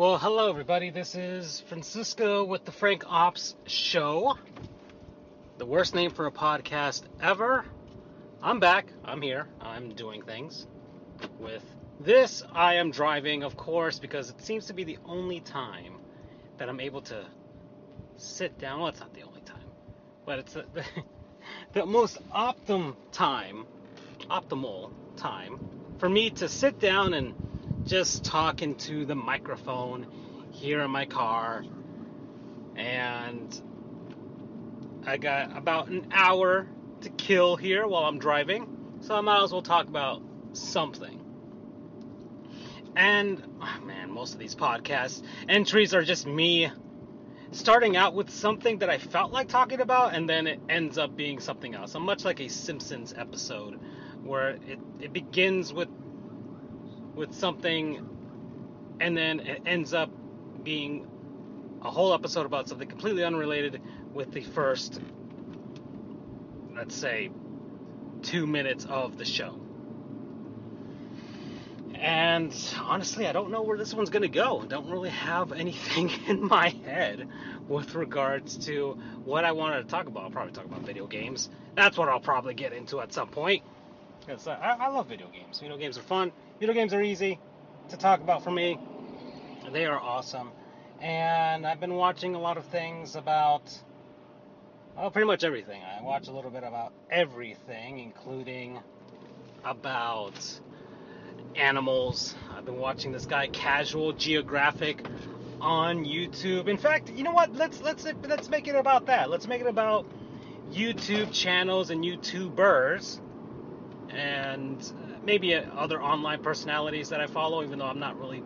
Well, hello everybody. This is Francisco with the Frank Ops Show. The worst name for a podcast ever. I'm back. I'm here. I'm doing things. With this, I am driving, of course, because it seems to be the only time that I'm able to sit down. Well, it's not the only time, but it's the, the, most optimum time, optimal time for me to sit down and just talking to the microphone here in my car. And I got about an hour to kill here while I'm driving. So I might as well talk about something. And, oh man, most of these podcast entries are just me starting out with something that I felt like talking about, and then it ends up being something else. I'm much like a Simpsons episode where it, it begins with with something and then it ends up being a whole episode about something completely unrelated with the first let's say two minutes of the show. And honestly i don't know where this one's going to go. I don't really have anything in my head with regards to what i wanted to talk about. I'll probably talk about video games. That's what i'll probably get into at some point. Because I, I love video games. Video games are fun Video games are easy to talk about for me. They are awesome. And I've been watching a lot of things about, well, pretty much everything. I watch a little bit about everything, including about animals. I've been watching this guy Casual Geographic on YouTube. In fact, you know what? Let's let's let's make it about that. Let's make it about YouTube channels and YouTubers and maybe other online personalities that I follow, even though I'm not really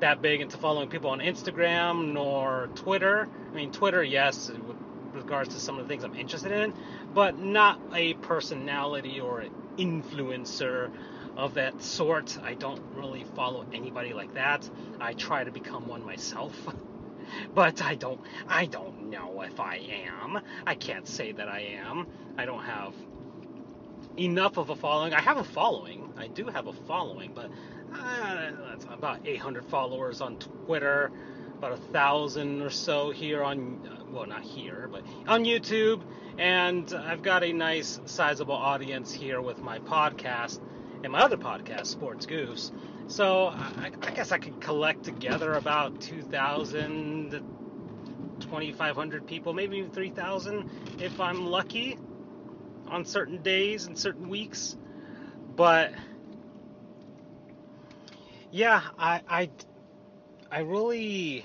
that big into following people on Instagram nor Twitter. I mean, Twitter, yes, with regards to some of the things I'm interested in, but not a personality or an influencer of that sort. I don't really follow anybody like that. I try to become one myself. but I don't I don't know if I am. I can't say that I am. I don't have enough of a following. I have a following. I do have a following, but uh, that's about 800 followers on Twitter, about a thousand or so here on, uh, well, not here, but on YouTube. And I've got a nice, sizable audience here with my podcast and my other podcast, Sports Goofs. So I, I guess I could collect together about 2,000 2,500 people, maybe 3,000 if I'm lucky on certain days and certain weeks. But yeah, I I I really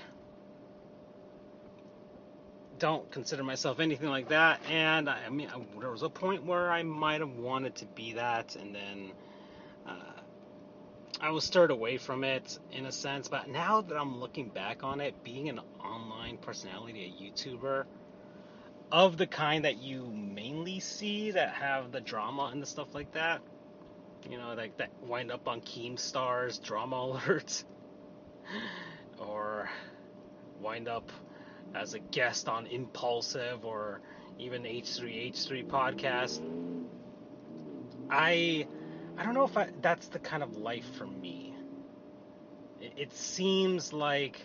don't consider myself anything like that. And I, I mean, there was a point where I might have wanted to be that, and then uh, I was stirred away from it in a sense. But now that I'm looking back on it, being an online personality, a YouTuber of the kind that you mainly see that have the drama and the stuff like that. You know, like that wind up on Keemstar's drama alerts. or wind up as a guest on Impulsive or even H3H3 podcast. I I don't know if I, that's the kind of life for me. It, it seems like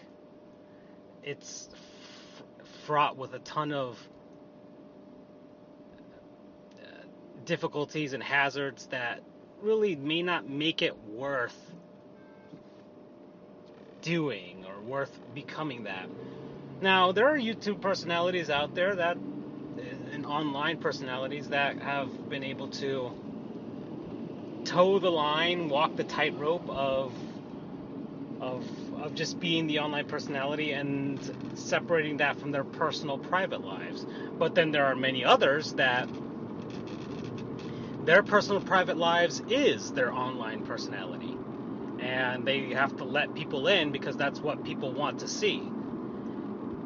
it's fraught with a ton of difficulties and hazards that really may not make it worth doing or worth becoming that. Now, there are YouTube personalities out there that and online personalities that have been able to toe the line, walk the tightrope of of of just being the online personality and separating that from their personal private lives. But then there are many others that their personal private lives is their online personality. And they have to let people in because that's what people want to see.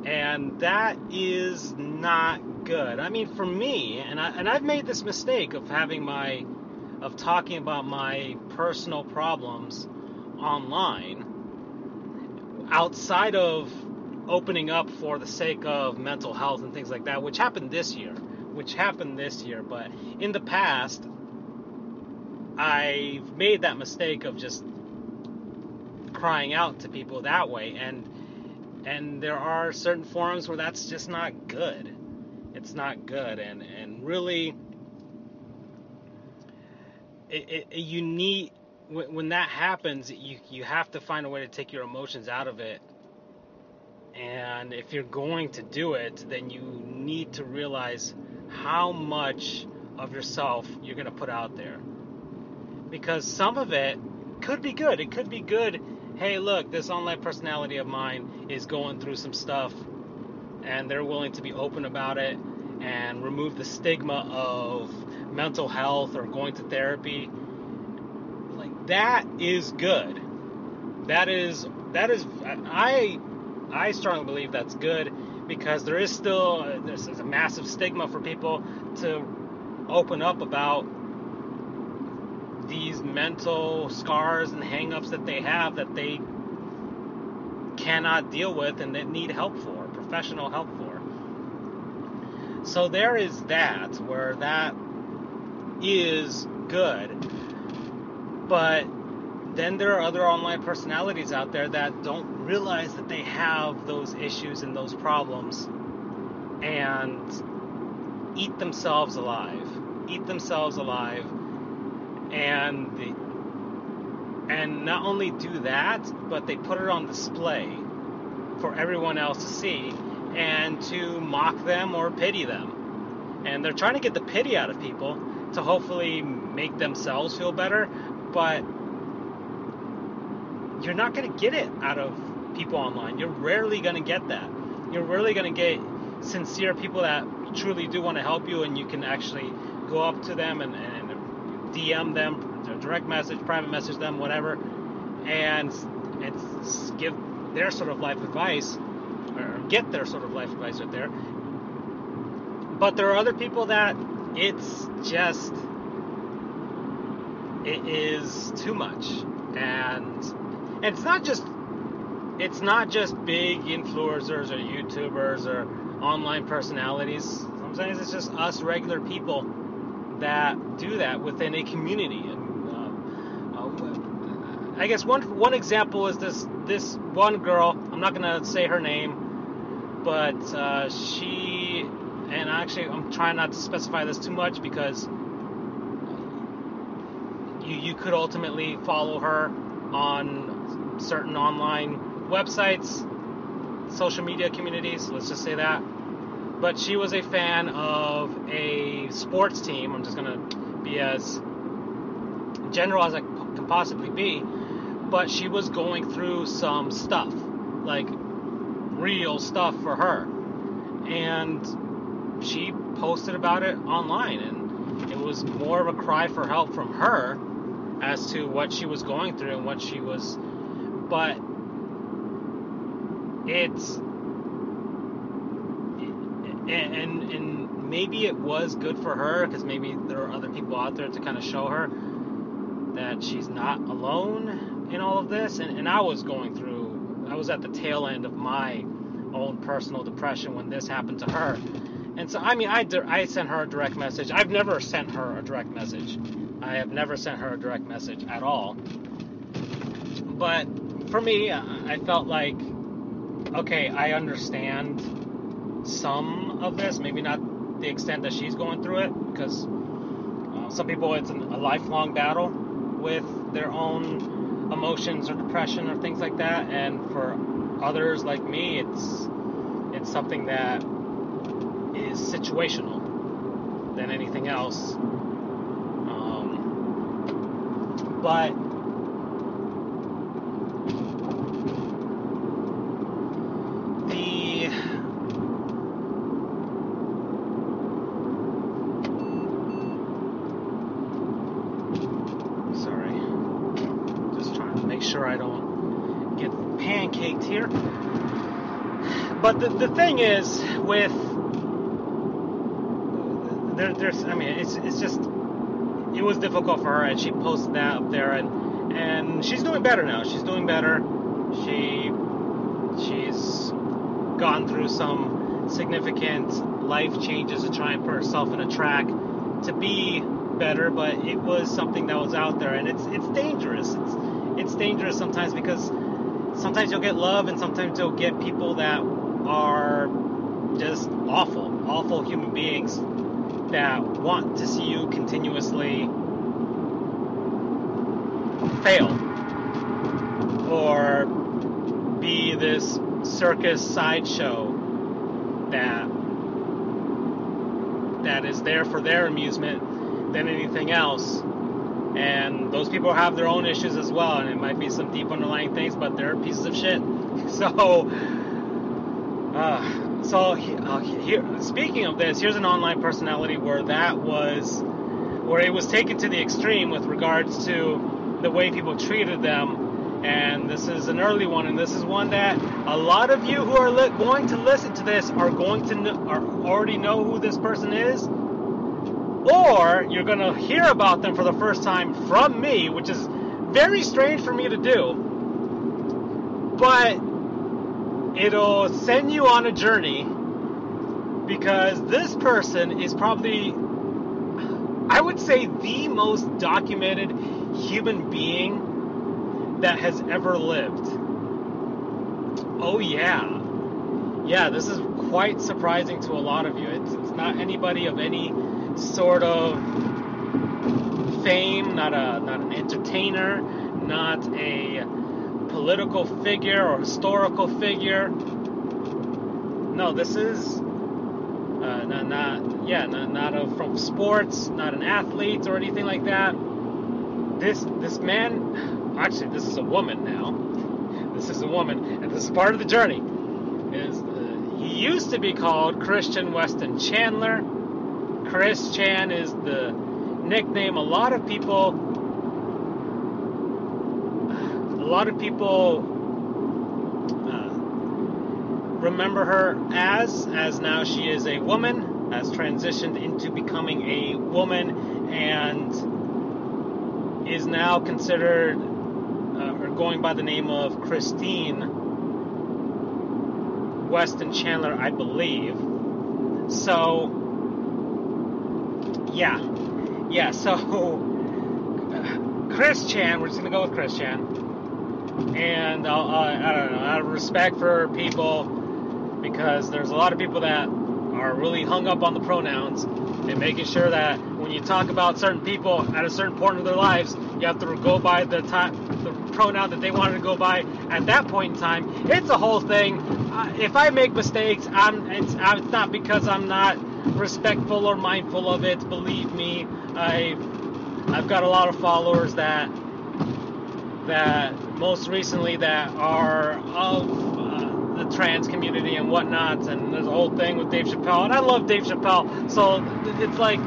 And that is not good. I mean, for me, and, I, and I've made this mistake of having my, of talking about my personal problems online outside of opening up for the sake of mental health and things like that, which happened this year. Which happened this year, but in the past, I've made that mistake of just crying out to people that way and and there are certain forums where that's just not good. It's not good and and really it, it, you need when, when that happens you you have to find a way to take your emotions out of it. And if you're going to do it then you need to realize how much of yourself you're going to put out there. Because some of it could be good. It could be good hey look this online personality of mine is going through some stuff and they're willing to be open about it and remove the stigma of mental health or going to therapy. Like that is good. That is that is i i strongly believe that's good because there is still there's a massive stigma for people to open up about these mental scars and hangups that they have that they cannot deal with and that need help for professional help for so there is that, where that is good. But then there are other online personalities out there that don't realize that they have those issues and those problems and eat themselves alive. Eat themselves alive and and not only do that, but they put it on display for everyone else to see and to mock them or pity them. And they're trying to get the pity out of people to hopefully make themselves feel better, but you're not going to get it out of people online. You're rarely going to get that. You're rarely going to get sincere people that truly do want to help you and you can actually go up to them and, and DM them, direct message, private message them, whatever, and, and give their sort of life advice or get their sort of life advice right there. But there are other people that it's just it is too much, and, and it's not just it's not just big influencers or YouTubers or online personalities. Sometimes it's just us regular people that do that within a community. And uh, uh, I guess one one example is this this one girl. I'm not gonna say her name but uh, she and actually I'm trying not to specify this too much because you you could ultimately follow her on certain online websites, social media communities. Let's just say that. But she was a fan of a sports team. I'm just gonna be as general as I can possibly be. But she was going through some stuff, like real stuff for her. And she posted about it online, and it was more of a cry for help from her as to what she was going through and what she was. But it's. And, and maybe it was good for her because maybe there are other people out there to kind of show her that she's not alone in all of this. And, and I was going through, I was at the tail end of my own personal depression when this happened to her. And so, I mean, I, I sent her a direct message. I've never sent her a direct message. I have never sent her a direct message at all. But for me, I felt like, okay, I understand some of this, maybe not the extent that she's going through it, because uh, some people it's an, a lifelong battle with their own emotions or depression or things like that. And for others like me, it's it's something that is situational than anything else. Um, but the sorry, just trying to make sure I don't get pancaked here. But the, the thing is, with there, there's, I mean, it's it's just it was difficult for her, and she posted that up there, and and she's doing better now. She's doing better. She she's gone through some significant life changes to try and put herself in a track to be better, but it was something that was out there, and it's it's dangerous. It's it's dangerous sometimes because sometimes you'll get love, and sometimes you'll get people that are just awful, awful human beings that want to see you continuously fail or be this circus sideshow that that is there for their amusement than anything else. And those people have their own issues as well, and it might be some deep underlying things, but they're pieces of shit. So, uh, so uh, here, speaking of this, here's an online personality where that was, where it was taken to the extreme with regards to the way people treated them. And this is an early one, and this is one that a lot of you who are li- going to listen to this are going to know, are already know who this person is, or you're going to hear about them for the first time from me, which is very strange for me to do. But it'll send you on a journey because this person is probably, I would say, the most documented human being that has ever lived. Oh, yeah. Yeah, this is quite surprising to a lot of you. It's, it's not anybody of any sort of fame, not a not an entertainer, not a political figure or historical figure. No, this is uh, not, not yeah, not, not a, from sports, not an athlete or anything like that. This this man, actually, this is a woman now. This is a woman, and this is part of the journey. Is uh, he used to be called Christian Weston Chandler. Chris Chan is the nickname a lot of people a lot of people uh, remember her as as now she is a woman has transitioned into becoming a woman and is now considered uh, or going by the name of Christine Weston Chandler I believe. So yeah. Yeah so Chris Chan we're just gonna go with Chris Chan and uh, I don't know, out of respect for people, because there's a lot of people that are really hung up on the pronouns and making sure that when you talk about certain people at a certain point of their lives, you have to go by the time, the pronoun that they wanted to go by at that point in time. It's a whole thing. Uh, if I make mistakes, I'm it's, uh, it's not because I'm not respectful or mindful of it. Believe me, I I've got a lot of followers that that most recently that are of uh, the trans community and whatnot, and there's a whole thing with Dave Chappelle, and I love Dave Chappelle, so it's like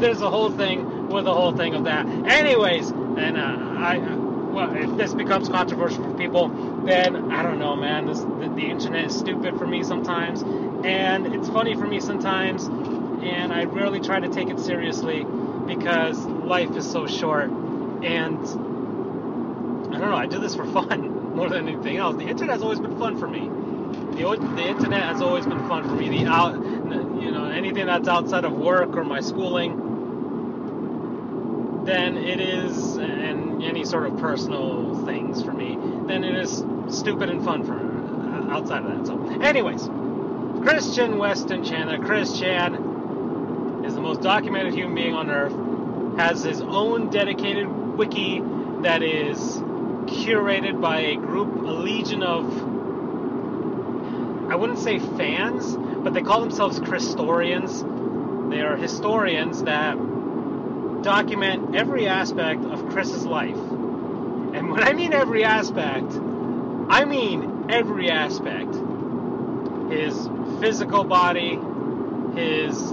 there's a whole thing with a whole thing of that. Anyways, and uh, I, well, if this becomes controversial for people, then I don't know, man. This the, the internet is stupid for me sometimes, and it's funny for me sometimes, and I rarely try to take it seriously because life is so short, and I don't know. I do this for fun more than anything else. The internet has always been fun for me. The, the internet has always been fun for me. The out, you know, anything that's outside of work or my schooling, then it is, and any sort of personal things for me, then it is stupid and fun for uh, outside of that. So, anyways, Christian Weston Chandler, Chris Chan, is the most documented human being on earth. Has his own dedicated wiki that is curated by a group, a legion of, I wouldn't say fans, but they call themselves Christorians. They are historians that document every aspect of Chris's life. And when I mean every aspect, I mean every aspect. His physical body, his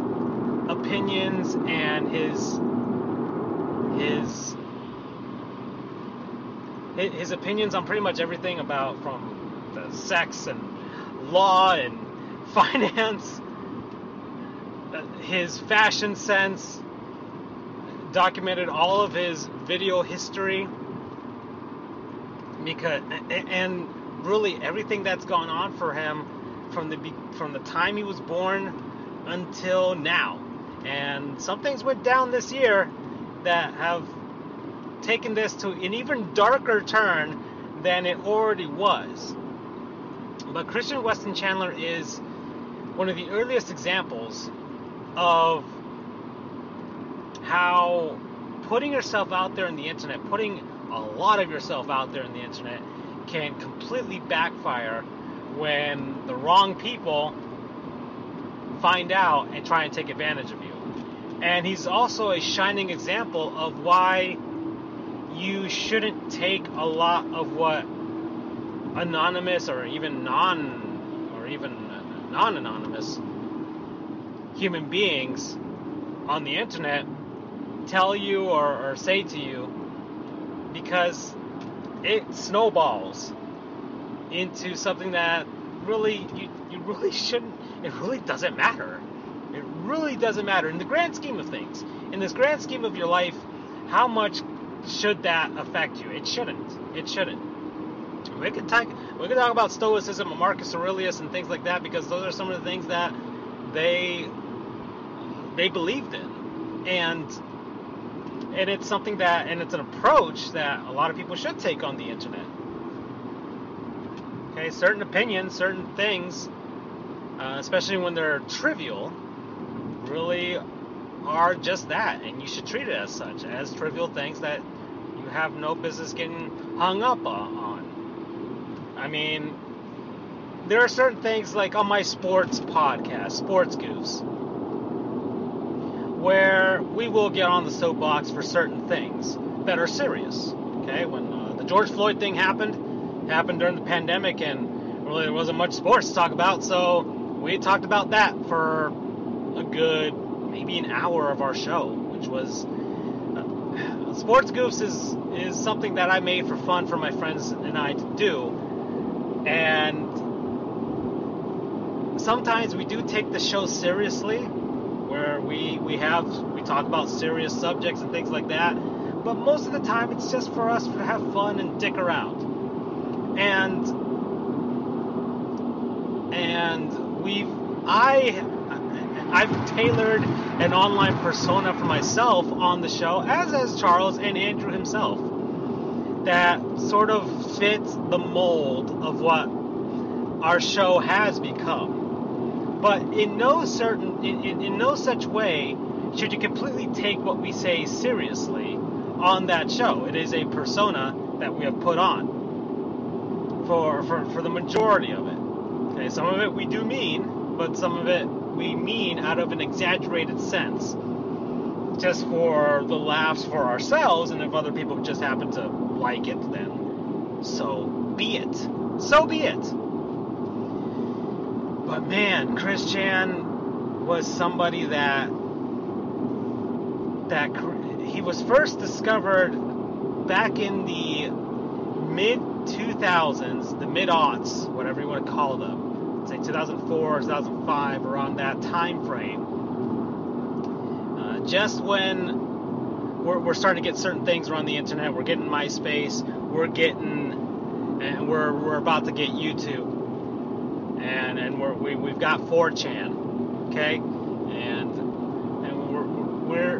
opinions, and his his his opinions on pretty much everything about from the sex and law and finance, his fashion sense, documented all of his video history because and really everything that's gone on for him from the from the time he was born until now. And some things went down this year that have taken this to an even darker turn than it already was. But Christian Weston Chandler is one of the earliest examples of how putting yourself out there in the internet, putting a lot of yourself out there in the internet, can completely backfire when the wrong people find out and try and take advantage of you. And he's also a shining example of why you shouldn't take a lot of what anonymous or even non or even non-anonymous human beings on the internet tell you or, or say to you because it snowballs into something that really you, you really shouldn't it really doesn't matter. It really doesn't matter. In the grand scheme of things in this grand scheme of your life how much should that affect you? It shouldn't. It shouldn't. We could talk we could talk about stoicism and marcus aurelius and things like that because those are some of the things that they they believed in. And and it's something that and it's an approach that a lot of people should take on the internet. Okay certain opinions certain things uh, especially when they're trivial really are just that. And you should treat it as such as trivial things that have no business getting hung up on i mean there are certain things like on my sports podcast sports goofs where we will get on the soapbox for certain things that are serious. Okay, when uh, the George Floyd thing happened, happened during the pandemic, and really there wasn't much sports to talk about, so we talked about that for a good maybe an hour of our show, which was sports goofs is is something that I made for fun for my friends and I to do, and sometimes we do take the show seriously where we we have we talk about serious subjects and things like that. But most of the time, it's just for us to have fun and dick around. And and we've I I've tailored an online persona myself on the show, as as Charles and Andrew himself, that sort of fits the mold of what our show has become. But in no certain, in, in, in no such way should you completely take what we say seriously on that show. It is a persona that we have put on for, for, for the majority of it. Okay, some of it we do mean, but some of it we mean out of an exaggerated sense. Just for the laughs for ourselves, and if other people just happen to like it, then so be it. So be it. But man, Chris Chan was somebody that that he was first discovered back in the mid 2000s, the mid aughts, whatever you want to call them, say 2004, 2005, around that time frame. Just when we're, we're starting to get certain things around the internet, we're getting MySpace, we're getting, and we're we're about to get YouTube. And and we're, we we've got 4chan, okay, and and we're we're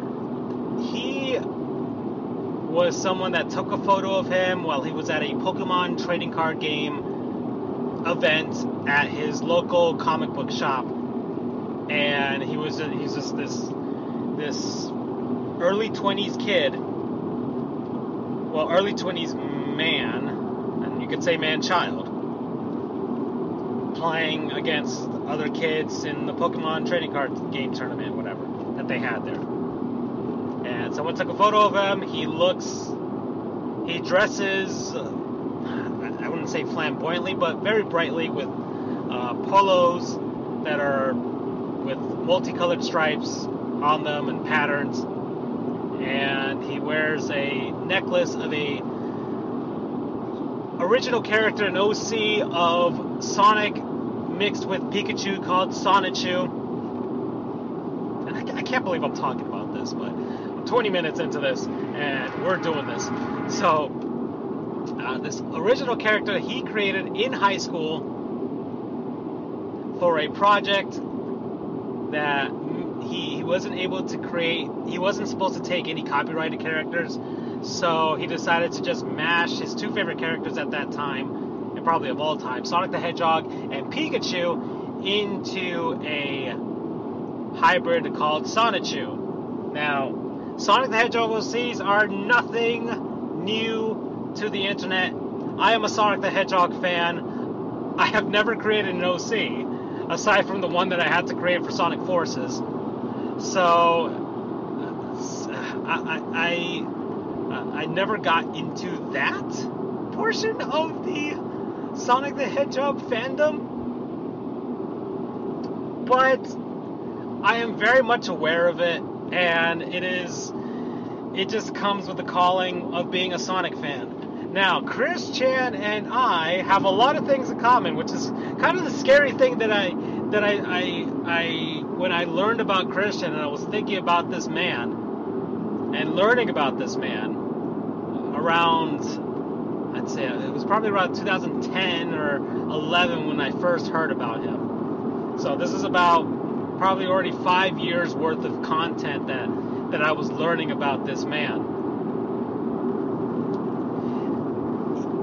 he was someone that took a photo of him while he was at a Pokemon trading card game event at his local comic book shop, and he was he's just this this early 20s kid, well early 20s man, and you could say man child playing against other kids in the Pokemon trading card game tournament, whatever, that they had there. And someone took a photo of him. He looks, he dresses, uh, I wouldn't say flamboyantly, but very brightly with uh, polos that are with multicolored stripes on them and patterns. And he wears a necklace of a original character in OC of Sonic mixed with Pikachu called Sonichu. And I, I can't believe I'm talking about this, but I'm 20 minutes into this and we're doing this. So, uh, this original character he created in high school for a project that he, wasn't able to create, he wasn't supposed to take any copyrighted characters. So he decided to just mash his two favorite characters at that time, and probably of all time, Sonic the Hedgehog and Pikachu, into a hybrid called Sonichu. Now, Sonic the Hedgehog OCs are nothing new to the internet. I am a Sonic the Hedgehog fan. I have never created an OC, aside from the one that I had to create for Sonic Forces. So, I, I uh, I never got into that portion of the Sonic the Hedgehog fandom, but I am very much aware of it, and it is it just comes with the calling of being a Sonic fan. Now, Chris Chan and I have a lot of things in common, which is kind of the scary thing that I that I I, I when I learned about Christian and I was thinking about this man and learning about this man around, I'd say it was probably around 2010 or 11 when I first heard about him. So this is about probably already five years worth of content that that I was learning about this man.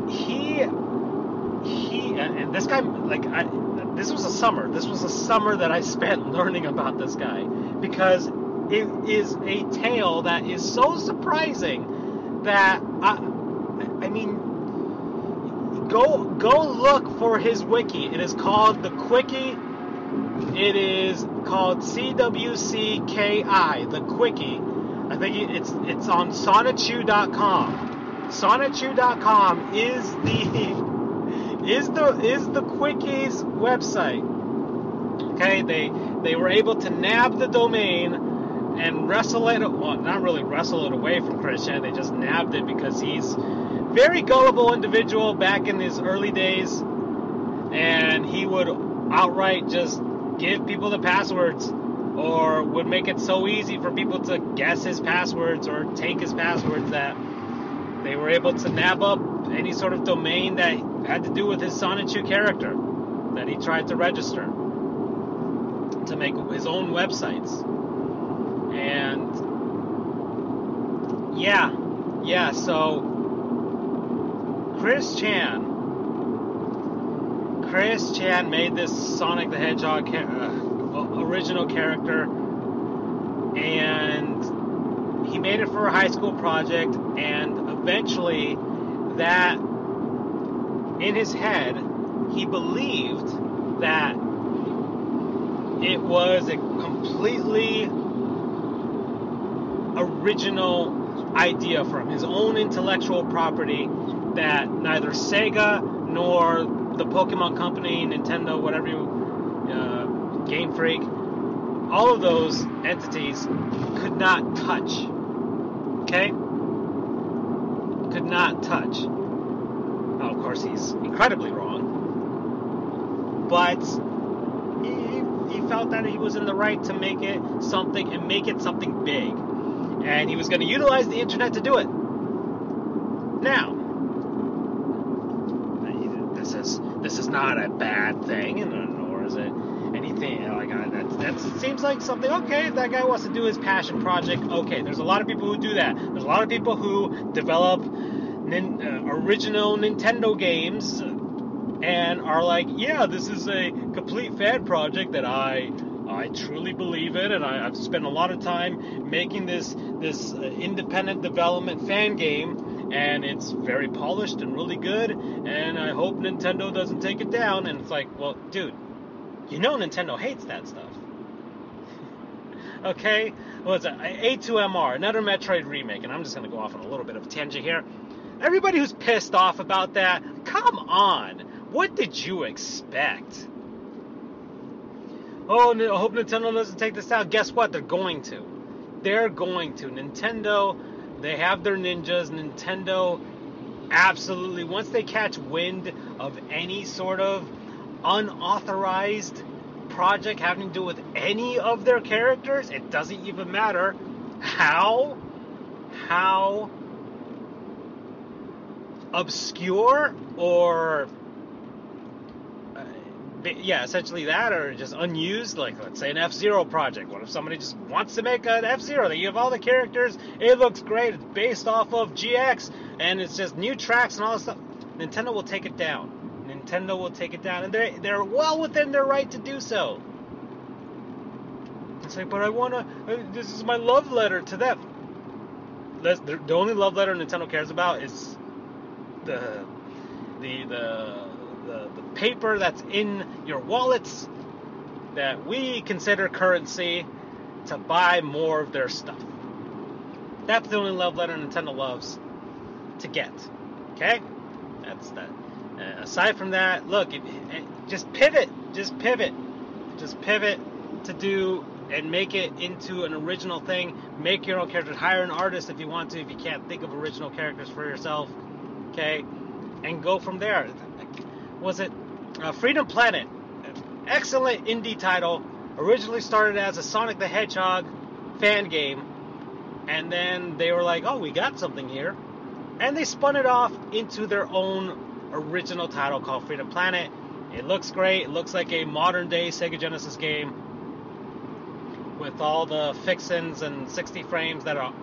He he and this guy like I this was a summer. This was a summer that I spent learning about this guy because it is a tale that is so surprising that I, I mean, go go look for his wiki. It is called the Quickie. It is called CWCKI, the Quickie. I think it's it's on Sonichu.com. Sonichu.com is the is the is the Quickie's website. Okay, they they were able to nab the domain and wrestle it, well, not really wrestle it away from Christian. They just nabbed it because he's very gullible individual back in his early days, and he would outright just give people the passwords or would make it so easy for people to guess his passwords or take his passwords that they were able to nab up any sort of domain that had to do with his Sonichu character that he tried to register to make his own websites. And yeah, yeah, so Chris Chan Chris Chan made this Sonic the Hedgehog uh, original character and he made it for a high school project and eventually that in his head he believed that it was a completely original idea from his own intellectual property that neither Sega nor the Pokemon Company, Nintendo, whatever you, uh, Game Freak, all of those entities could not touch. Okay? Could not touch. Now, of course, he's incredibly wrong. But he, he felt that he was in the right to make it something and make it something big and he was going to utilize the internet to do it. Now, this is this is not a bad thing, nor is it anything like uh, that. That seems like something. Okay, if that guy wants to do his passion project, okay. There's a lot of people who do that. There's a lot of people who develop nin, uh, original Nintendo games and are like, yeah, this is a complete fan project that I I truly believe in, and I, have spent a lot of time making this this uh, independent development fan game, and it's very polished and really good. And I hope Nintendo doesn't take it down. And it's like, well, dude, you know Nintendo hates that stuff. okay, what's well, that? A2MR, another Metroid remake, and I'm just gonna go off on a little bit of a tangent here. Everybody who's pissed off about that, come on. What did you expect? oh, I hope Nintendo doesn't take this out. Guess what? They're going to. They're going to. Nintendo, they have their ninjas. Nintendo, absolutely, once they catch wind of any sort of unauthorized project having to do with any of their characters, it doesn't even matter how, how obscure or yeah, essentially that, or just unused, like let's say an F Zero project. What if somebody just wants to make an F Zero? That you have all the characters, it looks great, it's based off of GX, and it's just new tracks and all this stuff. Nintendo will take it down. Nintendo will take it down, and they're they're well within their right to do so. It's like, but I wanna. Uh, this is my love letter to them. The only love letter Nintendo cares about is the the the the, the paper that's in your wallets that we consider currency to buy more of their stuff. That's the only love letter Nintendo loves to get. Okay? That's that. Uh, aside from that, look, if, eh, just pivot, just pivot, just pivot to do and make it into an original thing. Make your own characters. Hire an artist if you want to, if you can't think of original characters for yourself. Okay? And go from there. Was it uh, Freedom Planet? Excellent indie title. Originally started as a Sonic the Hedgehog fan game. And then they were like, oh, we got something here. And they spun it off into their own original title called Freedom Planet. It looks great. It looks like a modern day Sega Genesis game with all the fixins and 60 frames that a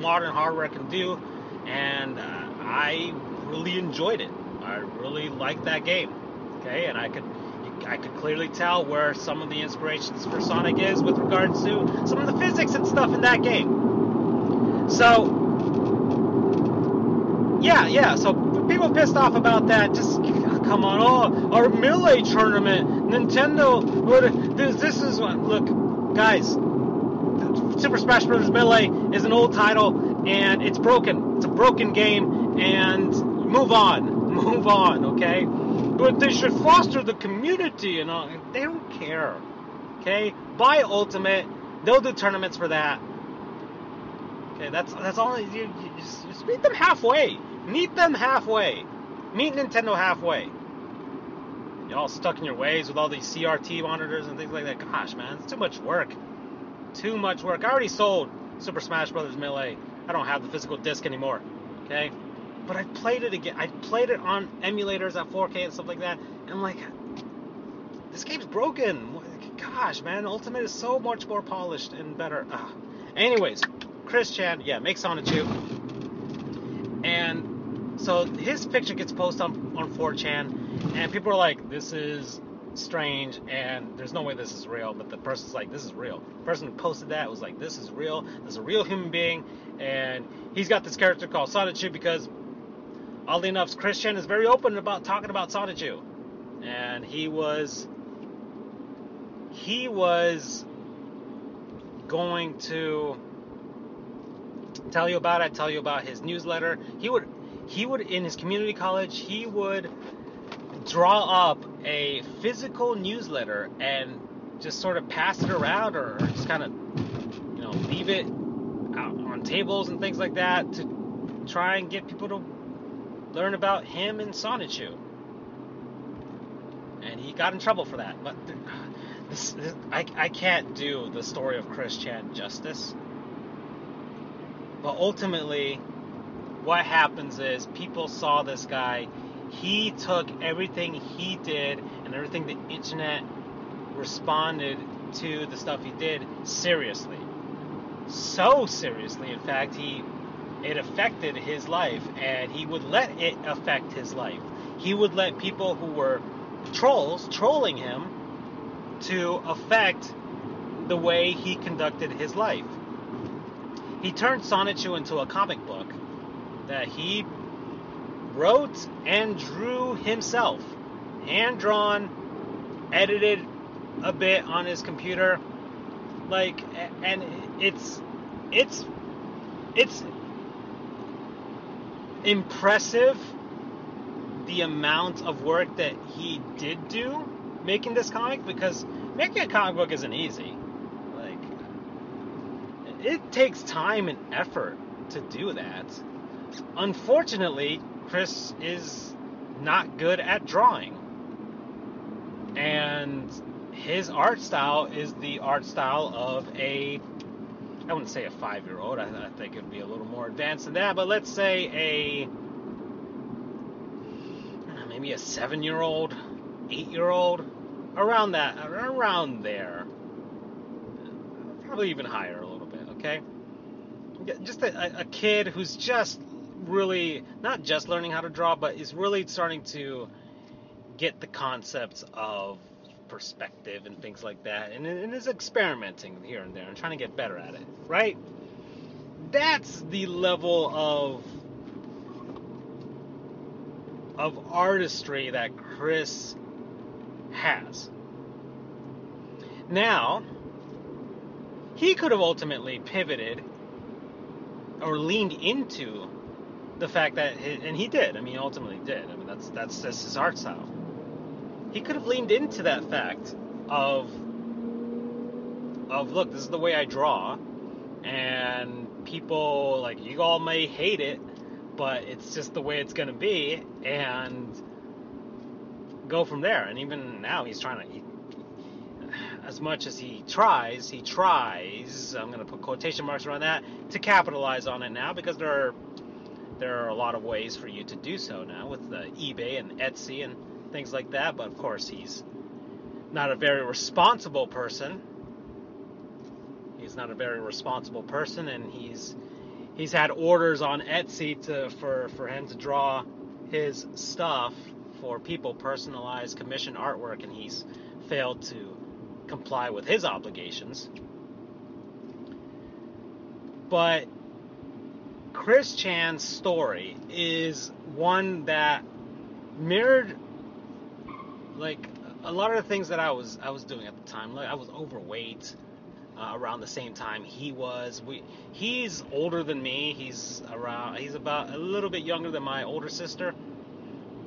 modern hardware can do. And uh, I really enjoyed it. I really liked that game. Okay, and I could I could clearly tell where some of the inspirations for Sonic is with regards to some of the physics and stuff in that game. So yeah, yeah. So people pissed off about that. Just come on, oh, our melee tournament, Nintendo. What this, this is what look guys, Super Smash Bros. Melee is an old title and it's broken. It's a broken game and move on. Move on, okay? But they should foster the community and all. They don't care. Okay? Buy Ultimate. They'll do tournaments for that. Okay, that's that's all. You, you just, just meet them halfway. Meet them halfway. Meet Nintendo halfway you all stuck in your ways with all these CRT monitors and things like that. Gosh, man, it's too much work. Too much work. I already sold Super Smash Bros. Melee. I don't have the physical disc anymore. Okay? But I played it again. I played it on emulators at 4K and stuff like that. And I'm like, this game's broken. Gosh, man, Ultimate is so much more polished and better. Ugh. Anyways, Chris Chan, yeah, make Sonichu. And so his picture gets posted on, on 4chan and people are like, this is strange and there's no way this is real but the person's like this is real the person who posted that was like this is real this is a real human being and he's got this character called Sonichu because oddly enough Christian is very open about talking about Sonichu. And he was he was going to tell you about it tell you about his newsletter. He would he would in his community college he would draw up a physical newsletter and just sort of pass it around or just kind of you know leave it out on tables and things like that to try and get people to learn about him and Sonichu. And he got in trouble for that. But this, this, I, I can't do the story of Chris Chan justice. But ultimately, what happens is people saw this guy he took everything he did and everything the internet responded to the stuff he did seriously. So seriously, in fact, he it affected his life and he would let it affect his life. He would let people who were trolls trolling him to affect the way he conducted his life. He turned Sonichu into a comic book that he wrote and drew himself, hand drawn, edited a bit on his computer, like, and it's it's it's impressive the amount of work that he did do making this comic because making a comic book isn't easy. Like, it takes time and effort to do that. Unfortunately, Chris is not good at drawing. And his art style is the art style of a I wouldn't say a five year old. I, I, think it would be a little more advanced than that. But let's say a maybe a seven year old, eight year old. around that, around there, probably even higher a little bit. Okay, just a, a kid who's just really not just learning how to draw, but is really starting to get the concepts of perspective and things like that, and, and is experimenting here and there and trying to get better at it, right? That's the level of of artistry that Chris has. Now, he could have ultimately pivoted or leaned into the fact that, and he did. I mean, ultimately did. I mean, that's that's just his art style. He could have leaned into that fact of of look, this is the way I draw, and people like you all may hate it, but it's just the way it's gonna be, and go from there. And even now, he's trying to. He, as much as he tries, he tries. I'm going to put quotation marks around that to capitalize on it now because there are there are a lot of ways for you to do so now with the eBay and Etsy and things like that. But of course, he's not a very responsible person. He's not a very responsible person, and he's he's had orders on Etsy to for for him to draw his stuff for people, personalized commission artwork, and he's failed to comply with his obligations. But Chris Chan's story is one that mirrored like a lot of the things that I was I was doing at the time. Like I was overweight uh, around the same time he was. We he's older than me. He's around he's about a little bit younger than my older sister.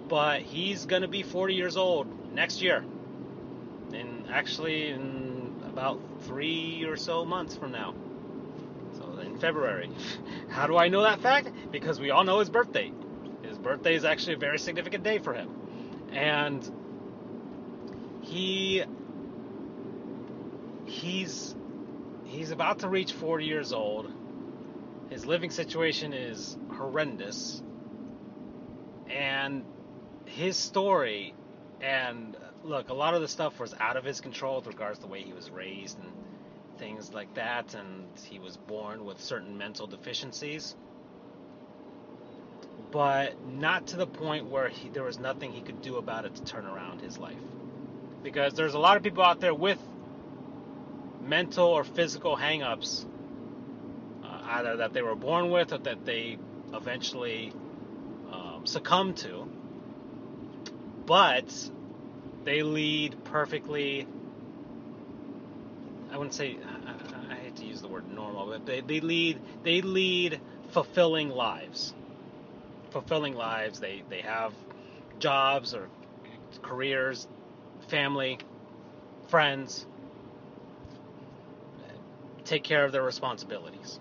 But he's going to be 40 years old next year. And actually in about 3 or so months from now. So in February. How do I know that fact? Because we all know his birthday. His birthday is actually a very significant day for him. And he he's he's about to reach 40 years old. His living situation is horrendous. And his story and look, a lot of the stuff was out of his control with regards to the way he was raised and things like that, and he was born with certain mental deficiencies. But not to the point where he, there was nothing he could do about it to turn around his life. Because there's a lot of people out there with mental or physical hangups, uh, either that they were born with or that they eventually um, succumb to. But they lead perfectly I wouldn't say I, I hate to use the word normal, but they, they lead they lead fulfilling lives. Fulfilling lives. They they have jobs or careers, family, friends. Take care of their responsibilities.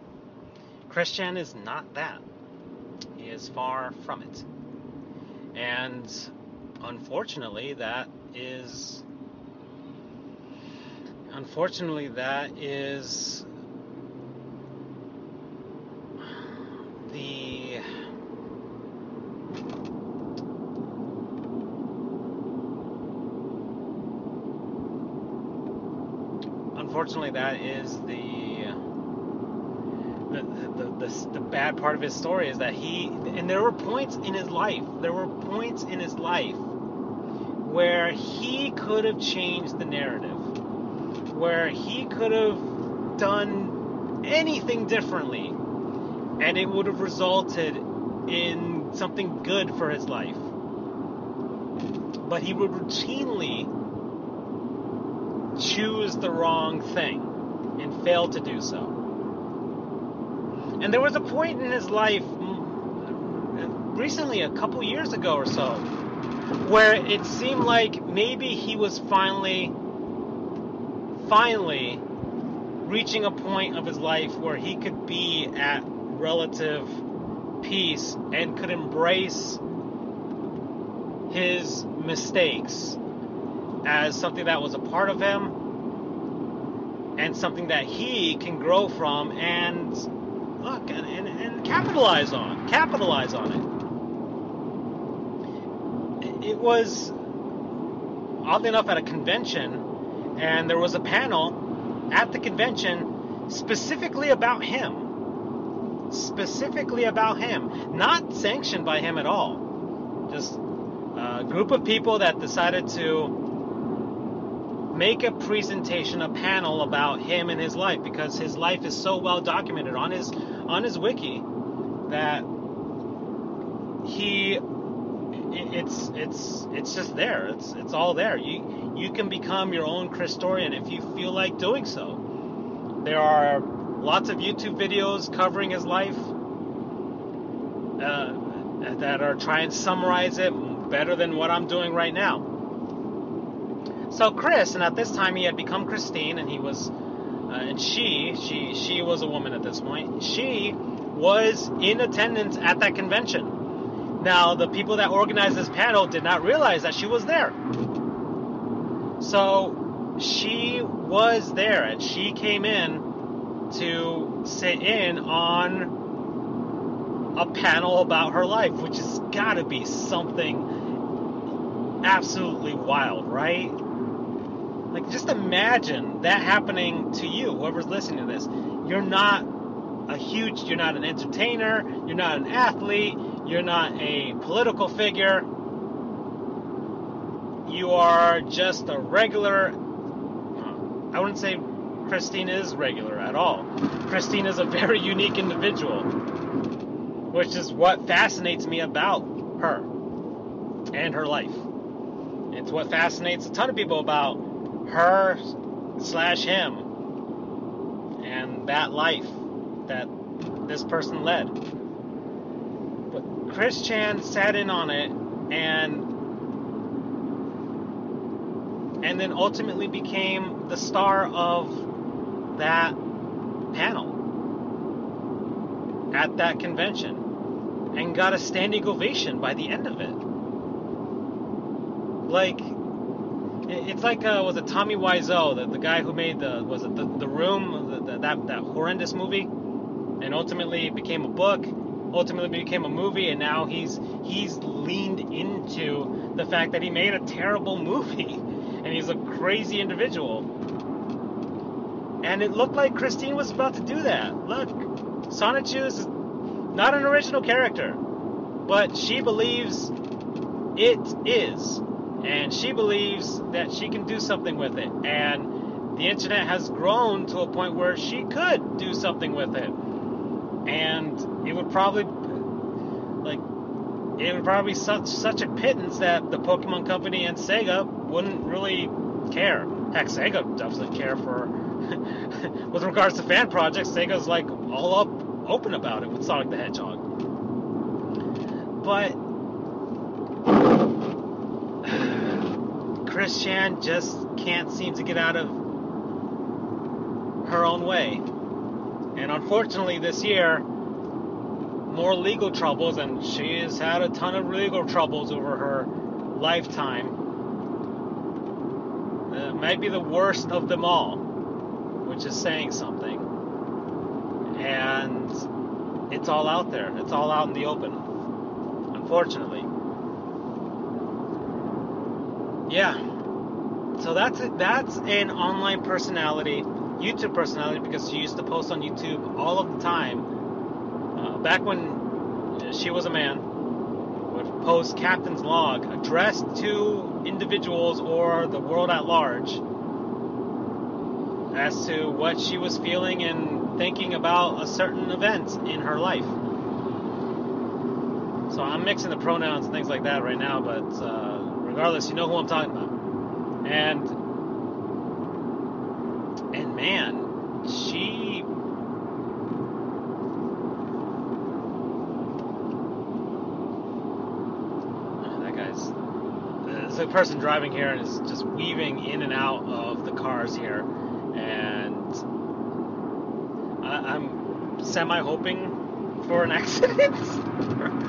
Christian is not that. He is far from it. And unfortunately, that is unfortunately, that is the unfortunately that is the the, the, the, the, bad part of his story is that he and there were points in his life there were points in his life where he could have changed the narrative where he could have done anything differently and it would have resulted in something good for his life. But he would routinely choose the wrong thing and fail to do so. And there was a point in his life mm, recently, a couple years ago or so, where it seemed like maybe he was finally finally reaching a point of his life where he could be at relative peace and could embrace his mistakes as something that was a part of him and something that he can grow from and look and, and, and capitalize on capitalize on it it was oddly enough, at a convention, and there was a panel at the convention specifically about him. Specifically about him. Not sanctioned by him at all. Just a group of people that decided to make a presentation, a panel about him and his life because his life is so well documented on his on his wiki that he it's it's it's just there. It's it's all there. You you can become your own Christorian if you feel like doing so. There are lots of YouTube videos covering his life uh, that are trying to summarize it better than what I'm doing right now. So Chris, and at this time he had become Christine, and he was, uh, and she, she, she was a woman at this point. She was in attendance at that convention. Now, the people that organized this panel did not realize that she was there. So she was there, and she came in to sit in on a panel about her life, which has got to be something absolutely wild, right? Like, just imagine that happening to you, whoever's listening to this. You're not a huge, you're not an entertainer, you're not an athlete, you're not a political figure. You are just a regular. I wouldn't say Christine is regular at all. Christine is a very unique individual, which is what fascinates me about her and her life. It's what fascinates a ton of people about her slash him and that life that this person led. But Chris Chan sat in on it and and then ultimately became the star of that panel at that convention and got a standing ovation by the end of it. Like it's like uh, was it Tommy Wiseau, the, the guy who made the was it the, the Room, the, the, that that horrendous movie, and ultimately became a book, ultimately became a movie, and now he's he's leaned into the fact that he made a terrible movie, and he's a crazy individual. And it looked like Christine was about to do that. Look, Sonichu is not an original character, but she believes it is and she believes that she can do something with it. And the internet has grown to a point where she could do something with it. And it would probably, like, it would probably be such such a pittance that the Pokemon Company and Sega wouldn't really care. Heck, Sega doesn't care for. with regards to fan projects, Sega's like all up open about it with Sonic the Hedgehog. But Chris Chan just can't seem to get out of her own way. And unfortunately, this year, more legal troubles, and she has had a ton of legal troubles over her lifetime. Uh, might be the worst of them all, which is saying something. And it's all out there, it's all out in the open, unfortunately. Yeah. So that's it. That's an online personality, YouTube personality, because she used to post on YouTube all of the time. Uh, back when she was a man, would post captain's log addressed to individuals or the world at large as to what she was feeling and thinking about a certain event in her life. So I'm mixing the pronouns and things like that right now, but. Uh, regardless, you know who I'm talking about. And and man, she that guy's there's a person driving here and is just weaving in and out of the cars here, and I, I'm semi hoping for an accident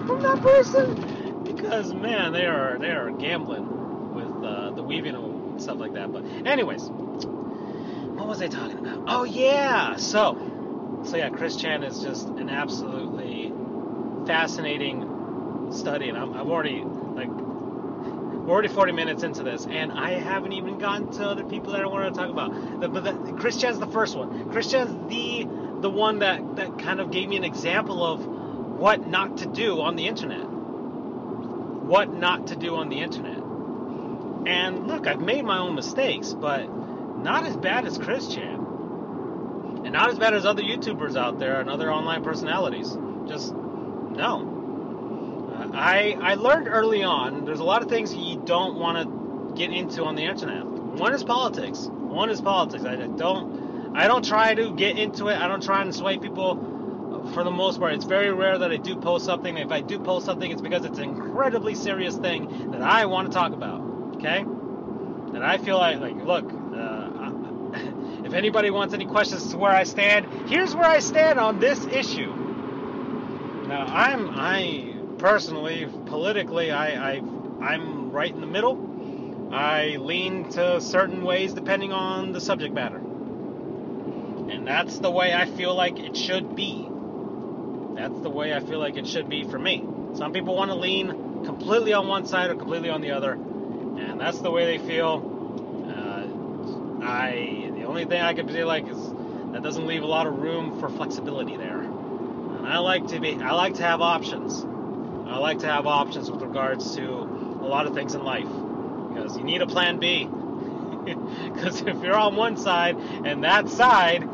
from that person because man, they are they are gambling with uh, the weaving stuff like that. But anyways, what was I talking about? Oh yeah, so so yeah, Chris Chan is just an absolutely fascinating study, and I'm, I've already like we're already 40 minutes into this, and I haven't even gotten to other people that I wanted to talk about. The, but the, Christian's the first one. Christian's the the one that that kind of gave me an example of what not to do on the internet. What not to do on the internet. And look, I've made my own mistakes, but not as bad as Christian. And not as bad as other YouTubers out there and other online personalities. Just no. Uh, I I learned early on there's a lot of things you don't want to get into on the internet. One is politics. One is politics. I don't I don't try to get into it. I don't try and sway people for the most part. It's very rare that I do post something. If I do post something, it's because it's an incredibly serious thing that I want to talk about. Okay? And I feel like like look, uh, if anybody wants any questions to where I stand, here's where I stand on this issue. Now I'm I personally, politically, I, I I'm right in the middle. I lean to certain ways depending on the subject matter. And that's the way I feel like it should be. That's the way I feel like it should be for me. Some people want to lean completely on one side or completely on the other, and that's the way they feel. Uh, I the only thing I can be like is that doesn't leave a lot of room for flexibility there. And I like to be I like to have options. I like to have options with regards to a lot of things in life because you need a plan B. Because if you're on one side and that side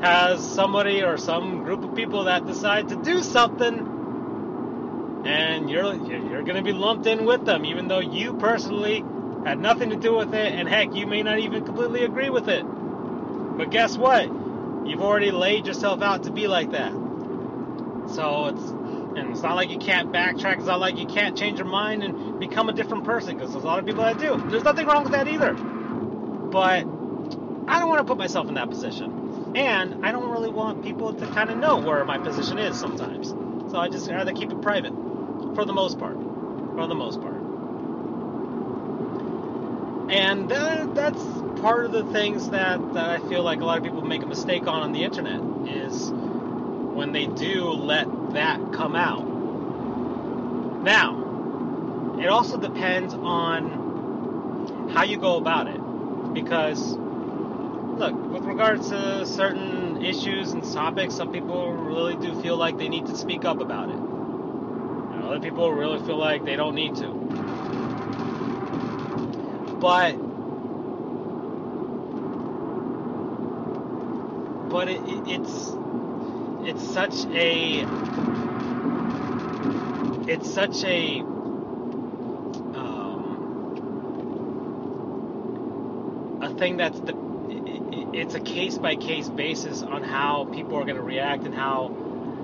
has somebody or some group of people that decide to do something, and you're you're going to be lumped in with them, even though you personally had nothing to do with it, and heck, you may not even completely agree with it. But guess what? You've already laid yourself out to be like that. So it's and it's not like you can't backtrack. It's not like you can't change your mind and become a different person because there's a lot of people that do. There's nothing wrong with that either. But I don't want to put myself in that position. And I don't really want people to kind of know where my position is sometimes. So I just rather keep it private for the most part. For the most part. And that, that's part of the things that, that I feel like a lot of people make a mistake on on the internet is when they do let that come out. Now, it also depends on how you go about it. Because, look, with regards to certain issues and topics, some people really do feel like they need to speak up about it. And other people really feel like they don't need to. But, but it, it, it's it's such a it's such a um, a thing that's the it's a case by case basis on how people are going to react and how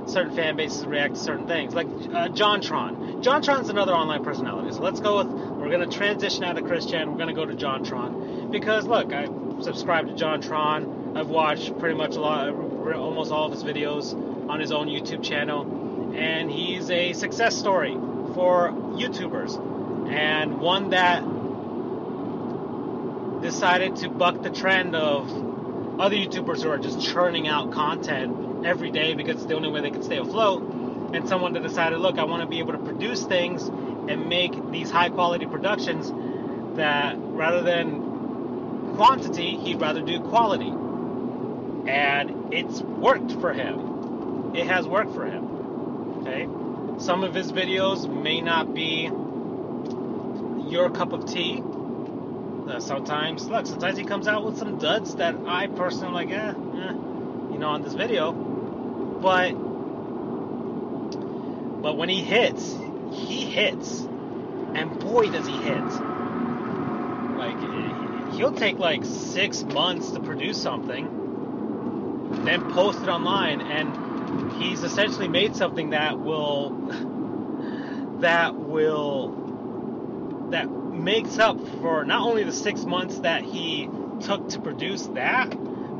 certain fan bases react to certain things. Like uh, JonTron. JonTron's another online personality. So let's go with we're going to transition out of Christian. We're going to go to JonTron because look, I subscribe to JonTron. I've watched pretty much a lot, almost all of his videos on his own YouTube channel, and he's a success story for YouTubers, and one that decided to buck the trend of other YouTubers who are just churning out content every day because it's the only way they can stay afloat, and someone that decided, look, I want to be able to produce things and make these high quality productions that rather than quantity, he'd rather do quality. And it's worked for him. It has worked for him. Okay? Some of his videos may not be your cup of tea. Uh, sometimes, look, sometimes he comes out with some duds that I personally like, eh, eh, you know, on this video. But, but when he hits, he hits, and boy, does he hit! Like, he'll take like six months to produce something, then post it online, and he's essentially made something that will that will that makes up for not only the six months that he took to produce that,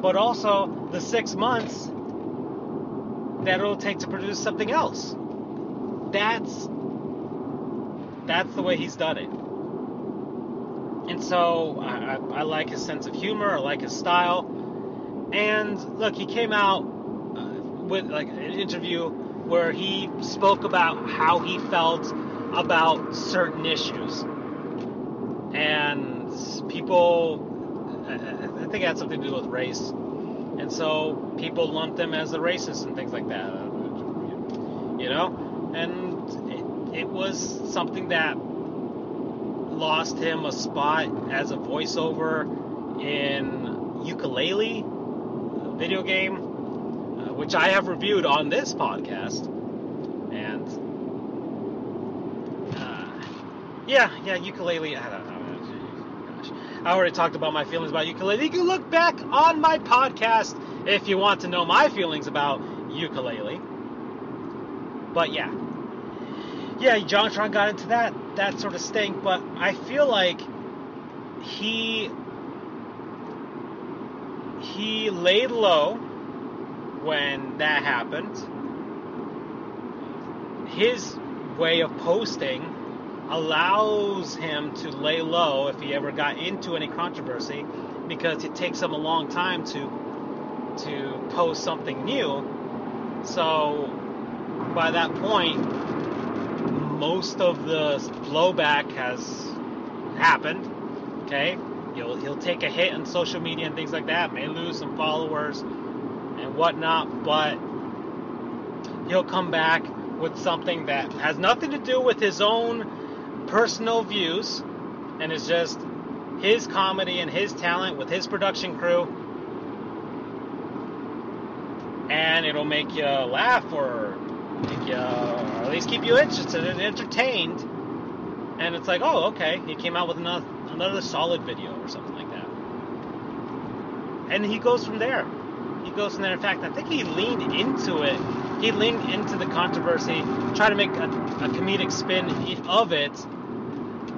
but also the six months that it'll take to produce something else. That's that's the way he's done it. And so I, I, like his sense of humor. I like his style. And look, he came out uh, with like an interview where he spoke about how he felt about certain issues. And people, I think it had something to do with race, and so people lumped him as a racist and things like that. You know, and it, it was something that lost him a spot as a voiceover in Yooka-Laylee video game, uh, which I have reviewed on this podcast. And uh, yeah, yeah, Yooka-Laylee. I don't. I already talked about my feelings about Yooka-Laylee. You can look back on my podcast if you want to know my feelings about Yooka-Laylee. But yeah, yeah, JonTron got into that that sort of stink, but I feel like he he laid low when that happened. His way of posting allows him to lay low if he ever got into any controversy because it takes him a long time to to post something new. So by that point, most of the blowback has happened. Okay, he'll he'll take a hit on social media and things like that, may lose some followers and whatnot, but he'll come back with something that has nothing to do with his own personal views and it's just his comedy and his talent with his production crew. And it'll make you laugh or make you, at least keep you interested and entertained. And it's like, oh, okay, he came out with another, another solid video or something like that. And he goes from there. He goes from there. In fact, I think he leaned into it. He leaned into the controversy, tried to make a, a comedic spin of it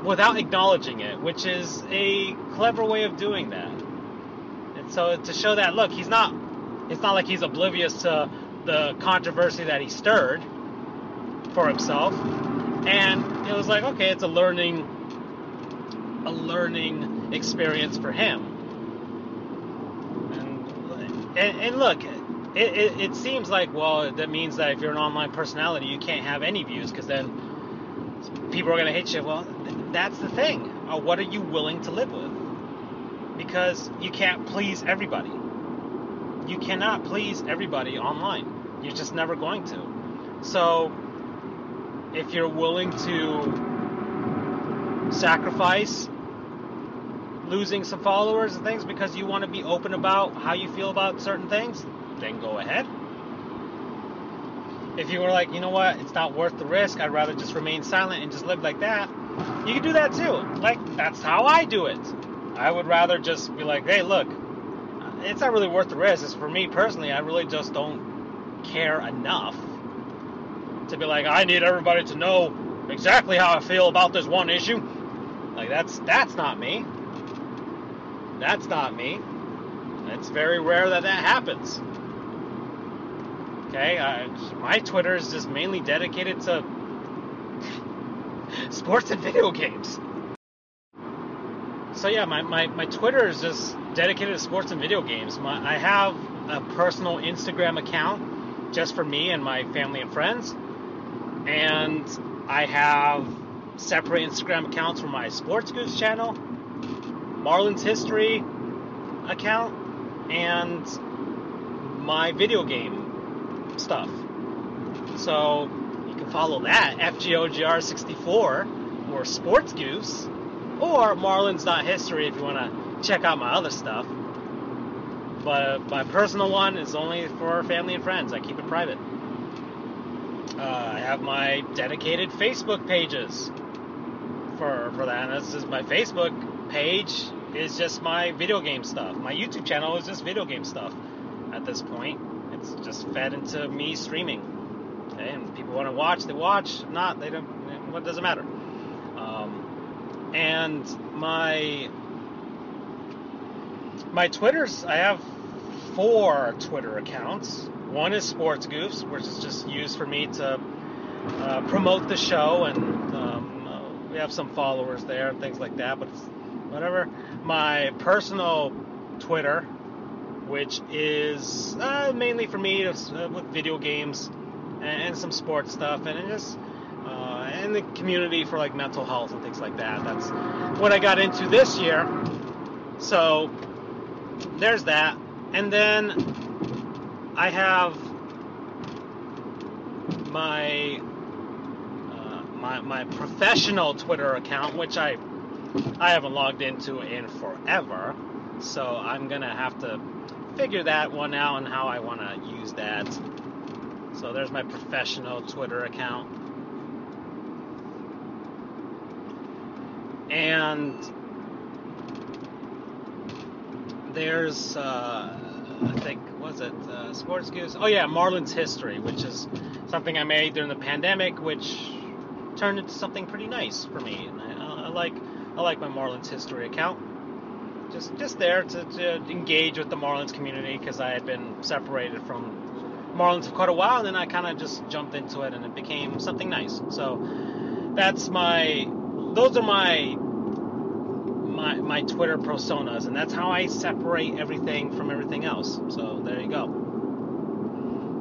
without acknowledging it, which is a clever way of doing that. And so to show that, look, he's not. It's not like he's oblivious to the controversy that he stirred for himself. And it was like, okay, it's a learning a learning experience for him. And and, and look, it, it, it, seems like well that means that if you're an online personality, you can't have any views because then people are gonna hate you. Well, that's the thing. Uh, what are you willing to live with? Because you can't please everybody. You cannot please everybody online. You're just never going to. So, if you're willing to sacrifice losing some followers and things because you want to be open about how you feel about certain things, then go ahead. If you were like, you know what, it's not worth the risk, I'd rather just remain silent and just live like that, you can do that too. Like, that's how I do it. I would rather just be like, hey, look, it's not really worth the risk. It's for me personally, I really just don't care enough to be like, I need everybody to know exactly how I feel about this one issue. Like that's that's not me. That's not me. It's very rare that that happens. Okay, I, my Twitter is just mainly dedicated to sports and video games. So yeah, my, my, my Twitter is just dedicated to sports and video games. My, I have a personal Instagram account just for me and my family and friends. And I have separate Instagram accounts for my Sports Goofs channel, Marlins History account, and my video game stuff. So you can follow that, FJOJR64 or Sports Goofs, or Marlins.history if you want to check out my other stuff. But my personal one is only for family and friends. I keep it private. Uh, I have my dedicated Facebook pages for for that. And this is my Facebook page is just my video game stuff. My YouTube channel is just video game stuff. At this point, it's just fed into me streaming. Okay, and people want to watch, they watch. If not, they don't. What doesn't matter. Um, and my my Twitters, I have four Twitter accounts. One is Sports Goofs, which is just used for me to uh, promote the show, and um, uh, we have some followers there and things like that. But whatever. My personal Twitter, which is uh, mainly for me uh, with video games and, and, some sports stuff, and just uh, in the community for like mental health and things like that. That's what I got into this year. So there's that. And then I have my uh, my my professional Twitter account, which I I haven't logged into in forever. So I'm gonna have to figure that one out and how I want to use that. So there's my professional Twitter account. And there's, uh, I think, was it uh, Sports Goofs? Oh yeah, Marlins History, which is something I made during the pandemic, which turned into something pretty nice for me. And I, I like, I like my Marlins History account. Just, just there to, to engage with the Marlins community because I had been separated from Marlins for quite a while, and then I kind of just jumped into it, and it became something nice. So that's my, those are my my, my Twitter personas, and that's how I separate everything from everything else. So there you go.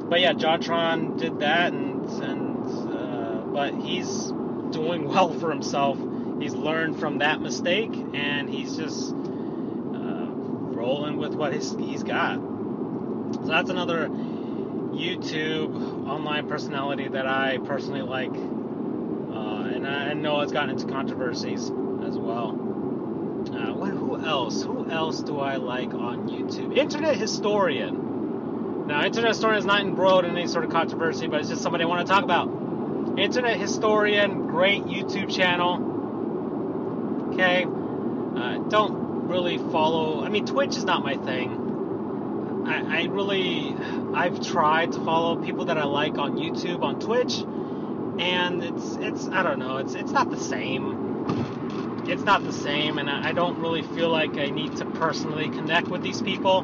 But yeah, JonTron did that, and and uh, but he's doing well for himself. He's learned from that mistake, and he's just rolling with what he's, he's got. So that's another YouTube online personality that I personally like, uh, and I know it's gotten into controversies as well. Uh, what, who else? Who else do I like on YouTube? Internet Historian. Now, Internet Historian is not embroiled in any sort of controversy, but it's just somebody I want to talk about. Internet Historian, great YouTube channel. Okay, uh, don't really follow. I mean, Twitch is not my thing. I, I really, I've tried to follow people that I like on YouTube, on Twitch, and it's, it's, I don't know, it's, it's not the same it's not the same, and I don't really feel like I need to personally connect with these people.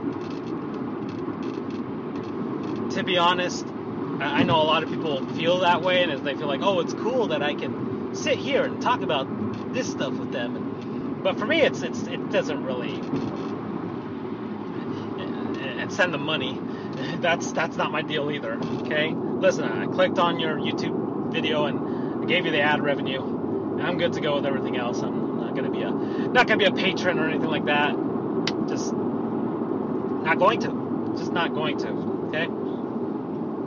To be honest, I know a lot of people feel that way, and they feel like, oh, it's cool that I can sit here and talk about this stuff with them. But for me, it's it's it doesn't really and send the money. That's that's not my deal either. Okay, listen, I clicked on your YouTube video and I gave you the ad revenue. I'm good to go with everything else. I'm, not gonna be a not gonna be a patron or anything like that. Just not going to. Just not going to. Okay.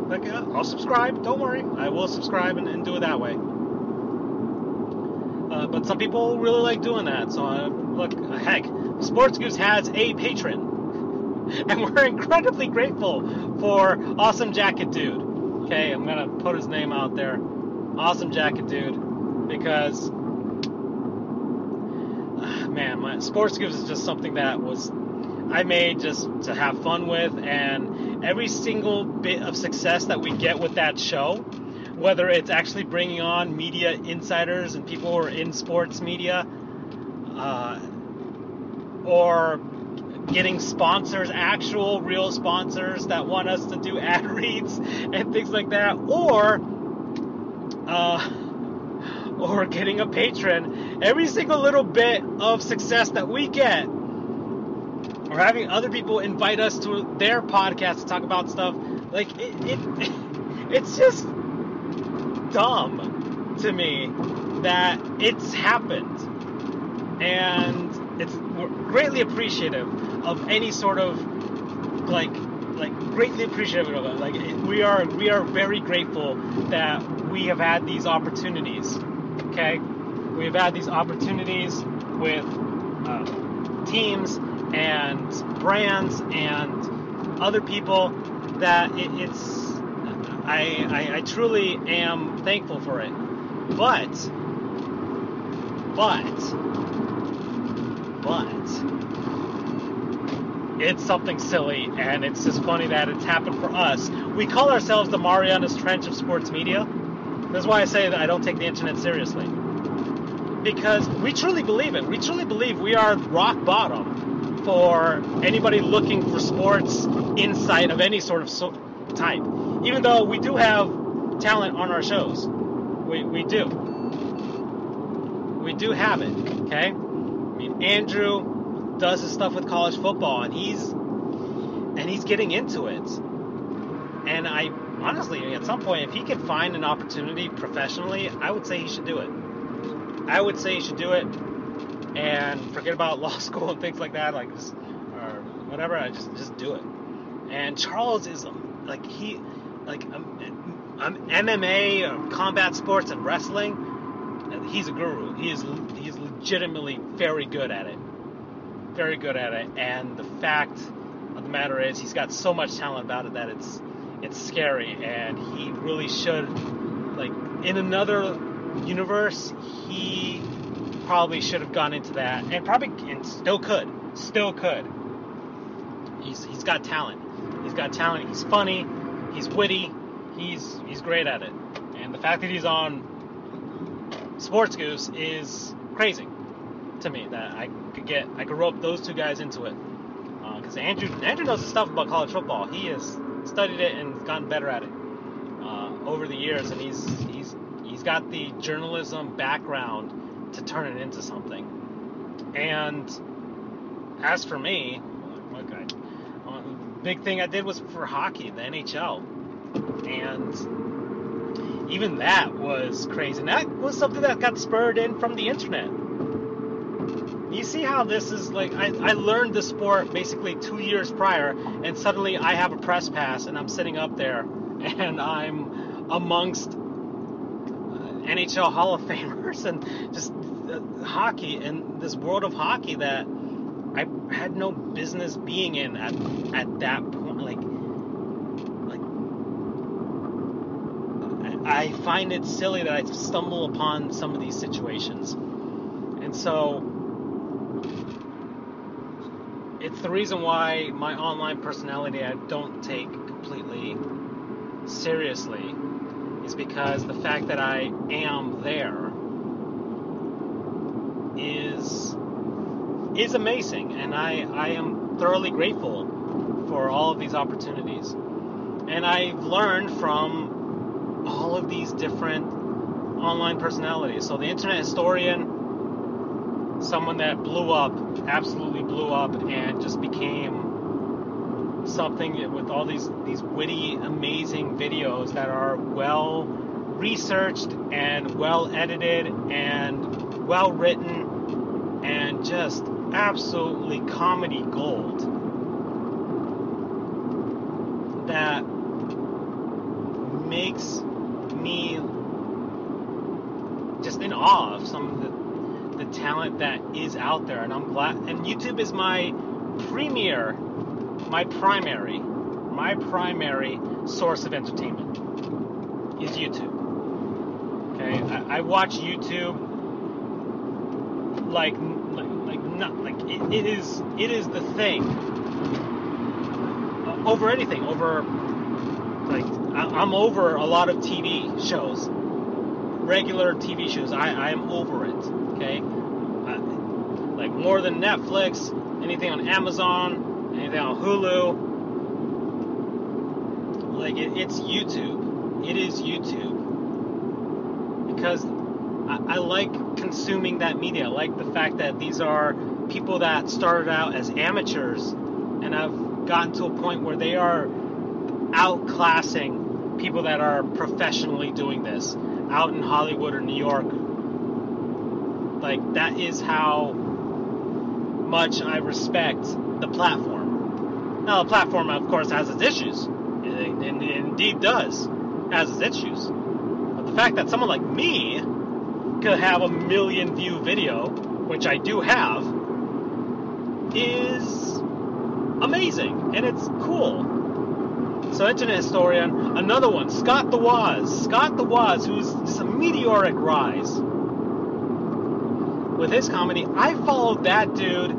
Like I'll subscribe. Don't worry. I will subscribe and, and do it that way. Uh, but some people really like doing that. So uh, look, heck, Sports Goofs has a patron, and we're incredibly grateful for Awesome Jacket Dude. Okay, I'm gonna put his name out there. Awesome Jacket Dude, because man, my Sports Goofs is just something that was I made just to have fun with, and every single bit of success that we get with that show, whether it's actually bringing on media insiders and people who are in sports media, uh, or getting sponsors, actual real sponsors that want us to do ad reads and things like that, or uh, or getting a patron, every single little bit of success that we get, or having other people invite us to their podcast to talk about stuff, like it, it it's just dumb to me that it's happened, and it's greatly appreciative of any sort of like like greatly appreciative of it. Like we are we are very grateful that we have had these opportunities Okay, we've had these opportunities with uh, teams and brands and other people that it, it's I, I, I truly am thankful for it. But but but it's something silly and it's just funny that it's happened for us. We call ourselves the Marianas Trench of sports media that's why I say that I don't take the internet seriously. Because we truly believe it. We truly believe we are rock bottom for anybody looking for sports insight of any sort of so- type. Even though we do have talent on our shows. We, we do. We do have it, okay? I mean, Andrew does his stuff with college football, and he's and he's getting into it. And I honestly, at some point, if he could find an opportunity professionally, I would say he should do it. I would say he should do it and forget about law school and things like that, like or whatever. I just just do it. And Charles is like he, like um, um, MMA, um, combat sports, and wrestling. He's a guru. He is he's legitimately very good at it. Very good at it. And the fact of the matter is, he's got so much talent about it that it's it's scary. And he really should, like, in another universe, he probably should have gone into that, and probably and still could, still could. He's he's got talent. He's got talent. He's funny. He's witty. He's he's great at it. And the fact that he's on Sports Goofs is crazy to me. That I could get I could rope those two guys into it. Because uh, Andrew Andrew knows the stuff about college football. He has studied it and gotten better at it uh, over the years, and he's he's he's got the journalism background to turn it into something. And as for me, big thing I did was for hockey, the NHL, and even that was crazy. And that was something that got spurred in from the internet. You see how this is like? I, I learned the sport basically two years prior, and suddenly I have a press pass, and I'm sitting up there, and I'm amongst uh, NHL Hall of Famers and just hockey and this world of hockey that I had no business being in at at that point. Like, like I find it silly that I stumble upon some of these situations, and so it's the reason why my online personality I don't take completely seriously is because the fact that I am there is is amazing, and I I am thoroughly grateful for all of these opportunities. And I've learned from all of these different online personalities. So the internet historian, someone that blew up, absolutely blew up, and just became something with all these these witty, amazing videos that are well researched and well edited and well written and just absolutely comedy gold that makes me just in awe of some of the, the talent that is out there. And I'm glad and YouTube is my premier my primary my primary source of entertainment is YouTube. Okay? I, I watch YouTube like not like it, it is it is the thing. Uh, over anything over like I, am over a lot of TV shows. Regular TV shows I I am over it okay? I, like more than Netflix anything on Amazon anything on Hulu. Like it, it's YouTube. It is YouTube. Because I, I like consuming that media. I like the fact that these are people that started out as amateurs and I've gotten to a point where they are outclassing people that are professionally doing this out in Hollywood or New York. Like, that is how much I respect the platform. Now, the platform, of course, has its issues. It indeed does, has its issues. But the fact that someone like me could have a million view video, which I do have, is amazing and it's cool. So, Internet Historian, another one, Scott the Woz. Scott the Woz, who's just a meteoric rise with his comedy. I followed that dude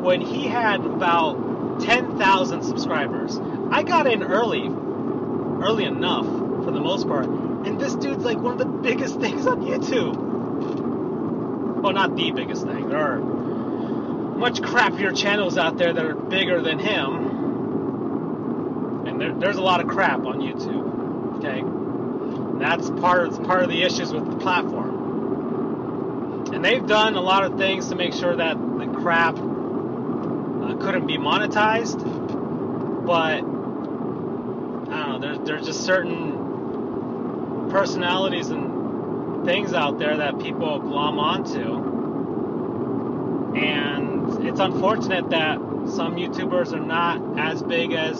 when he had about 10,000 subscribers. I got in early, early enough for the most part, and this dude's like one of the biggest things on YouTube well, not the biggest thing. There are much crappier channels out there that are bigger than him. And there, there's a lot of crap on YouTube. Okay? And that's part of, part of the issues with the platform. And they've done a lot of things to make sure that the crap uh, couldn't be monetized. But I don't know. There's there's just certain personalities and things out there that people glom onto, and it's unfortunate that some YouTubers are not as big as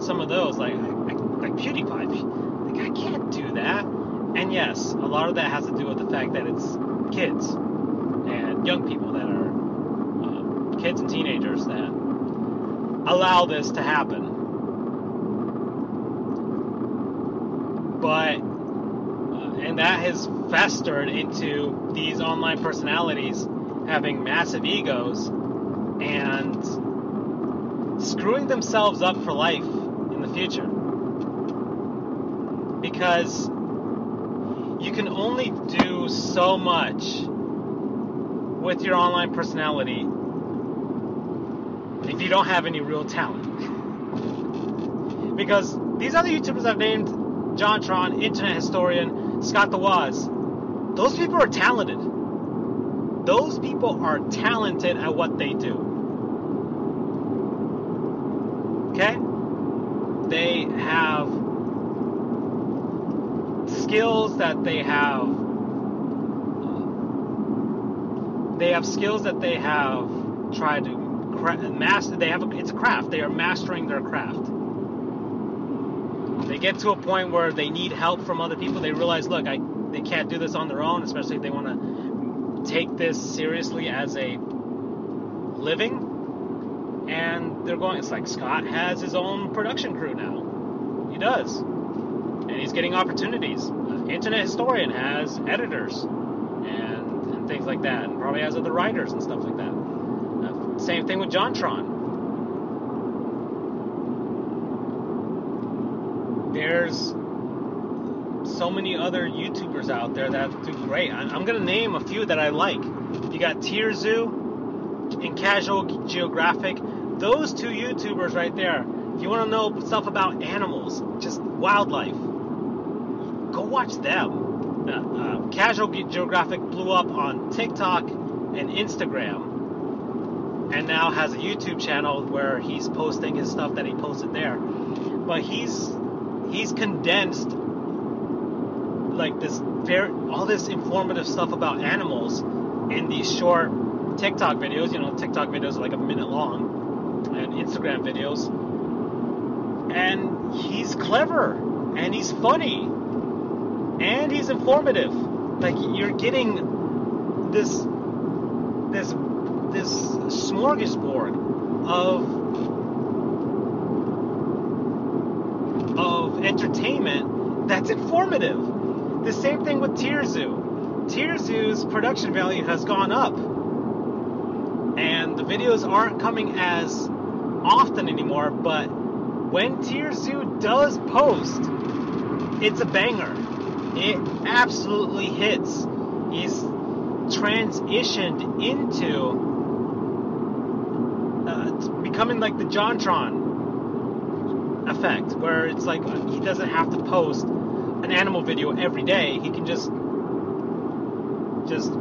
some of those, like like, like PewDiePie. Like I can't do that. And yes, a lot of that has to do with the fact that it's kids and young people that are uh, kids and teenagers that allow this to happen. But and that has festered into these online personalities having massive egos and screwing themselves up for life in the future. Because you can only do so much with your online personality if you don't have any real talent. because these other YouTubers I've named, JonTron, Internet Historian, Scott the Woz, those people are talented. Those people are talented at what they do. Okay? They have skills that they have. They have skills that they have tried to master. They have a, it's a craft. They are mastering their craft. They get to a point where they need help from other people. They realize, look, I they can't do this on their own, especially if they want to take this seriously as a living. And they're going. It's like Scott has his own production crew now. He does, and he's getting opportunities. Internet historian has editors and, and things like that, and probably has other writers and stuff like that. Uh, same thing with JonTron. There's so many other YouTubers out there that do great. I, am gonna name a few that I like. You got Tier Zoo and Casual Geographic. Those two YouTubers right there. If you want to know stuff about animals, just wildlife, go watch them. Uh, uh, Casual Geographic blew up on TikTok and Instagram, and now has a YouTube channel where he's posting his stuff that he posted there. But he's he's condensed like this very all this informative stuff about animals in these short TikTok videos. You know, TikTok videos are like a minute long, and Instagram videos. And he's clever, and he's funny, and he's informative. Like you're getting this this this smorgasbord of of entertainment that's informative. The same thing with Tierzoo. Tierzoo's production value has gone up. And the videos aren't coming as often anymore, but when Tierzoo does post, it's a banger. It absolutely hits. He's transitioned into uh, becoming like the JonTron effect, where it's like he doesn't have to post an animal video every day. He can just just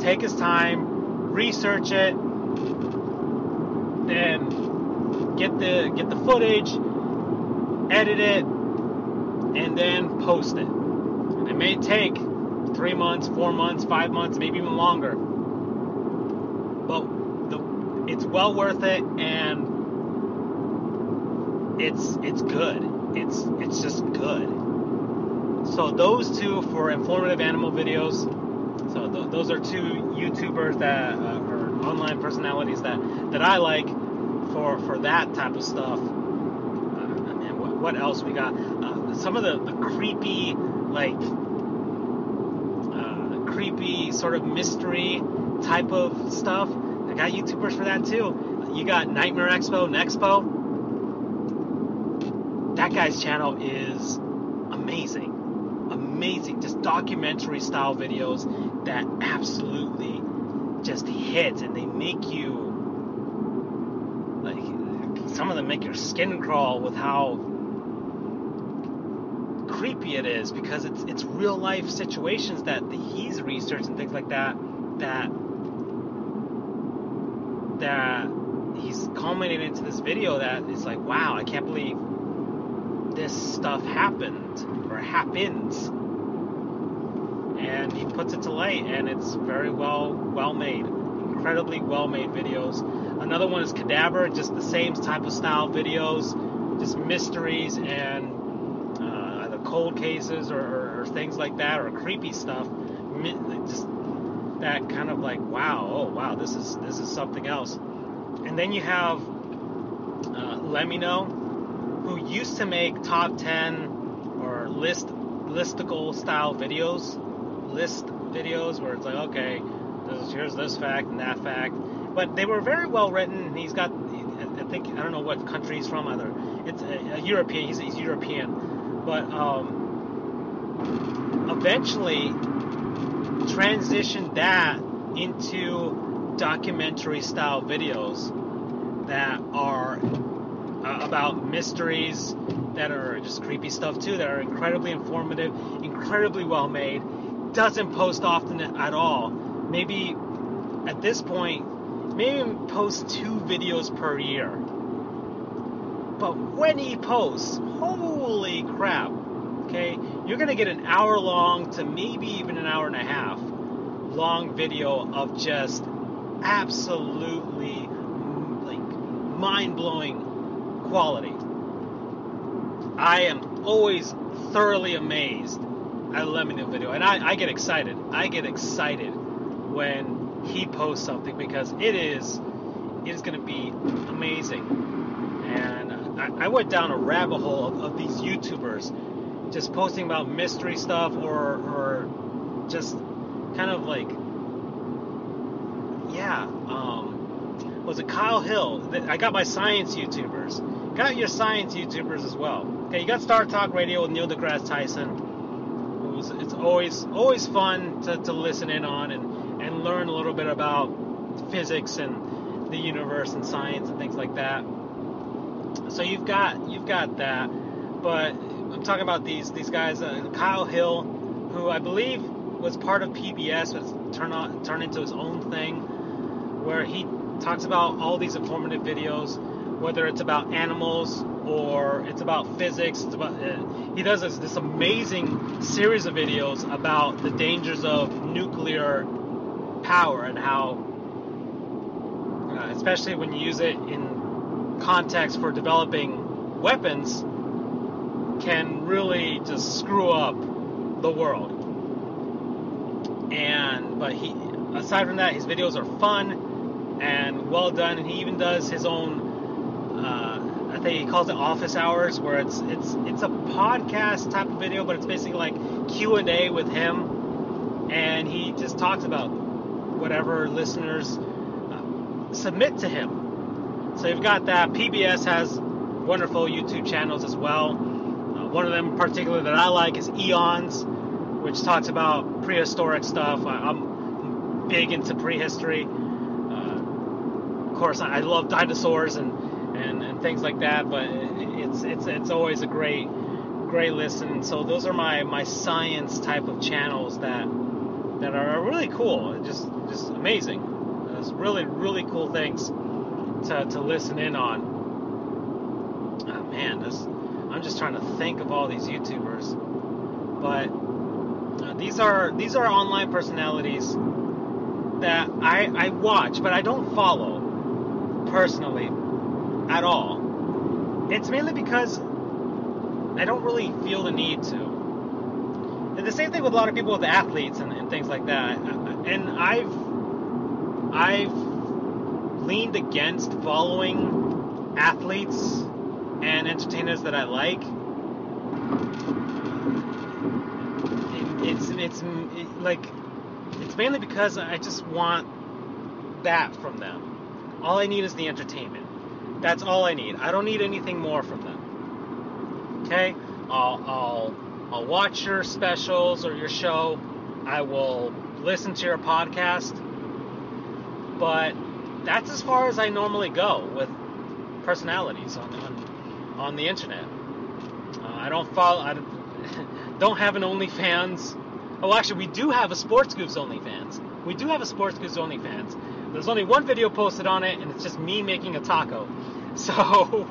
take his time, research it, then get the get the footage, edit it, and then post it. And it may take three months, four months, five months, maybe even longer. But the, it's well worth it, and it's it's good. It's it's just good. So those two for informative animal videos. So th- those are two YouTubers that uh, or online personalities that that I like for for that type of stuff. Uh, and what, what else we got? Uh, some of the, the creepy like uh, creepy sort of mystery type of stuff. I got YouTubers for that too. You got Nightmare Expo, Nexpo. That guy's channel is amazing. Amazing, just documentary style videos that absolutely just hit and they make you like some of them make your skin crawl with how creepy it is because it's it's real life situations that he's researched and things like that that that he's culminated into this video that is like wow I can't believe this stuff happened or happens. And he puts it to light, and it's very well well made, incredibly well made videos. Another one is Cadaver, just the same type of style videos, just mysteries and uh, either cold cases or, or, or, things like that, or creepy stuff. Just that kind of like, wow, oh wow, this is this is something else. And then you have uh, LEMMiNO, who used to make top 10 or list listicle style videos, list videos where it's like, okay, this, here's this fact and that fact. But they were very well written. He's got, I think, I don't know what country he's from either. It's a, a European, he's, he's, European. But um, eventually transitioned that into documentary style videos that are about mysteries that are just creepy stuff too, that are incredibly informative, incredibly well made. Doesn't post often at all. Maybe at this point, maybe post two videos per year. But when he posts, holy crap, okay, you're gonna get an hour long to maybe even an hour and a half long video of just absolutely like mind blowing quality. I am always thoroughly amazed at LEMMiNO video, and I, I get excited. I get excited when he posts something because it is it is going to be amazing. And I, I, went down a rabbit hole of, of, these YouTubers just posting about mystery stuff or or just kind of like yeah. Um, was it Kyle Hill? I got my science YouTubers got your science YouTubers as well. Okay, you got Star Talk Radio with Neil deGrasse Tyson. it's always always fun to, to listen in on and, and learn a little bit about physics and the universe and science and things like that. So you've got you've got that, but I'm talking about these these guys. Uh, Kyle Hill, who I believe was part of PBS, but turned on turned into his own thing, where he talks about all these informative videos whether it's about animals or it's about physics. It's about uh, he does this, this amazing series of videos about the dangers of nuclear power and how, uh, especially when you use it in context for developing weapons, can really just screw up the world. And but he, aside from that, his videos are fun and well done, and he even does his own uh, I think he calls it office hours, where it's it's it's a podcast type of video, but it's basically like Q and A with him, and he just talks about whatever listeners uh, submit to him. So you've got that. PBS has wonderful YouTube channels as well. Uh, one of them, in particular, that I like is Eons, which talks about prehistoric stuff. I, am big into prehistory. Of course, I love dinosaurs and and, and things like that. But it's it's it's always a great great listen. So those are my my science type of channels that that are really cool. Just just amazing. It's really really cool things to to listen in on. Oh, man, this I'm just trying to think of all these YouTubers, but uh, these are these are online personalities that I I watch, but I don't follow personally at all. It's mainly because I don't really feel the need to. And the same thing with a lot of people with athletes and, and things like that. And I've I've leaned against following athletes and entertainers that I like. it's it's it, like it's mainly because I just want that from them. All I need is the entertainment. That's all I need. I don't need anything more from them. Okay? I'll, I'll, I'll watch your specials or your show. I will listen to your podcast. But that's as far as I normally go with personalities on, on, on the internet. Uh, I don't follow, I don't have an OnlyFans. Oh, actually, we do have a Sports Goofs OnlyFans. We do have a Sports Goofs OnlyFans. There's only one video posted on it, and it's just me making a taco. So,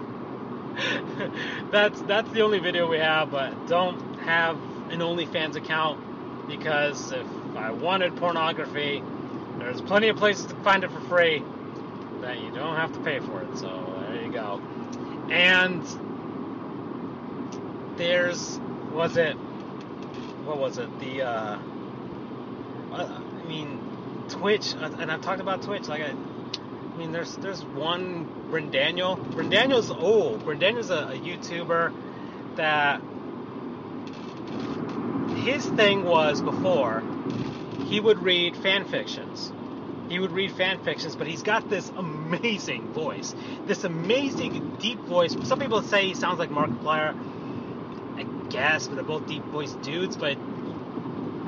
that's that's the only video we have, but don't have an OnlyFans account because if I wanted pornography, there's plenty of places to find it for free that you don't have to pay for it. So there you go. And there's was it what was it the uh, I mean Twitch and I've talked about Twitch like I I mean, there's there's one Brendaniel. Brendaniel's old. Brendaniel's a, a YouTuber that his thing was before he would read fan fictions. He would read fan fictions, but he's got this amazing voice, this amazing deep voice. Some people say he sounds like Markiplier. I guess, but they're both deep voiced dudes. But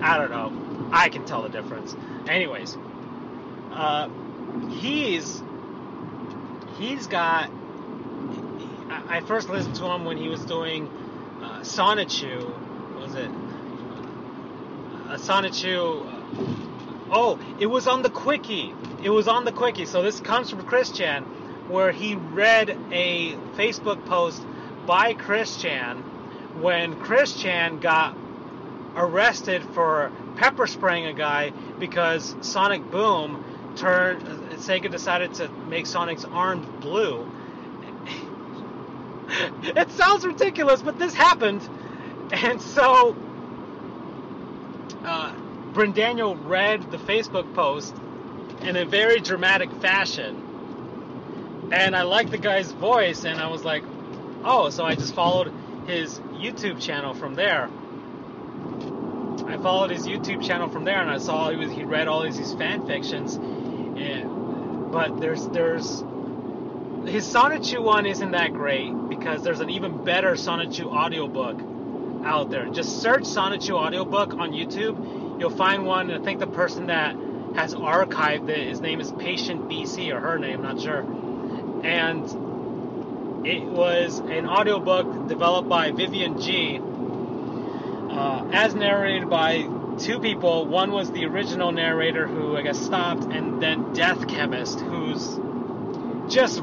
I don't know. I can tell the difference. Anyways, uh, he's he's got. I first listened to him when he was doing uh, Sonichu. Was it? A Sonichu. Uh, oh, it was on the quickie. It was on the quickie. So this comes from Christian, where he read a Facebook post by Christian when Christian got arrested for pepper spraying a guy because Sonic Boom turned Sega decided to make Sonic's arms blue. it sounds ridiculous, but this happened, and so uh, Daniel read the Facebook post in a very dramatic fashion, and I liked the guy's voice, and I was like, oh, so I just followed his YouTube channel from there. I followed his YouTube channel from there, and I saw he was he read all these, these fan fictions, and but there's there's his Sonichu one isn't that great because there's an even better Sonichu audiobook out there. Just search Sonichu audiobook on YouTube. You'll find one. I think the person that has archived it, his name is Patient BC or her name, I'm not sure. And it was an audiobook developed by Vivian G uh, as narrated by two people. One was the original narrator who I guess stopped, and then Death Chemist, who's just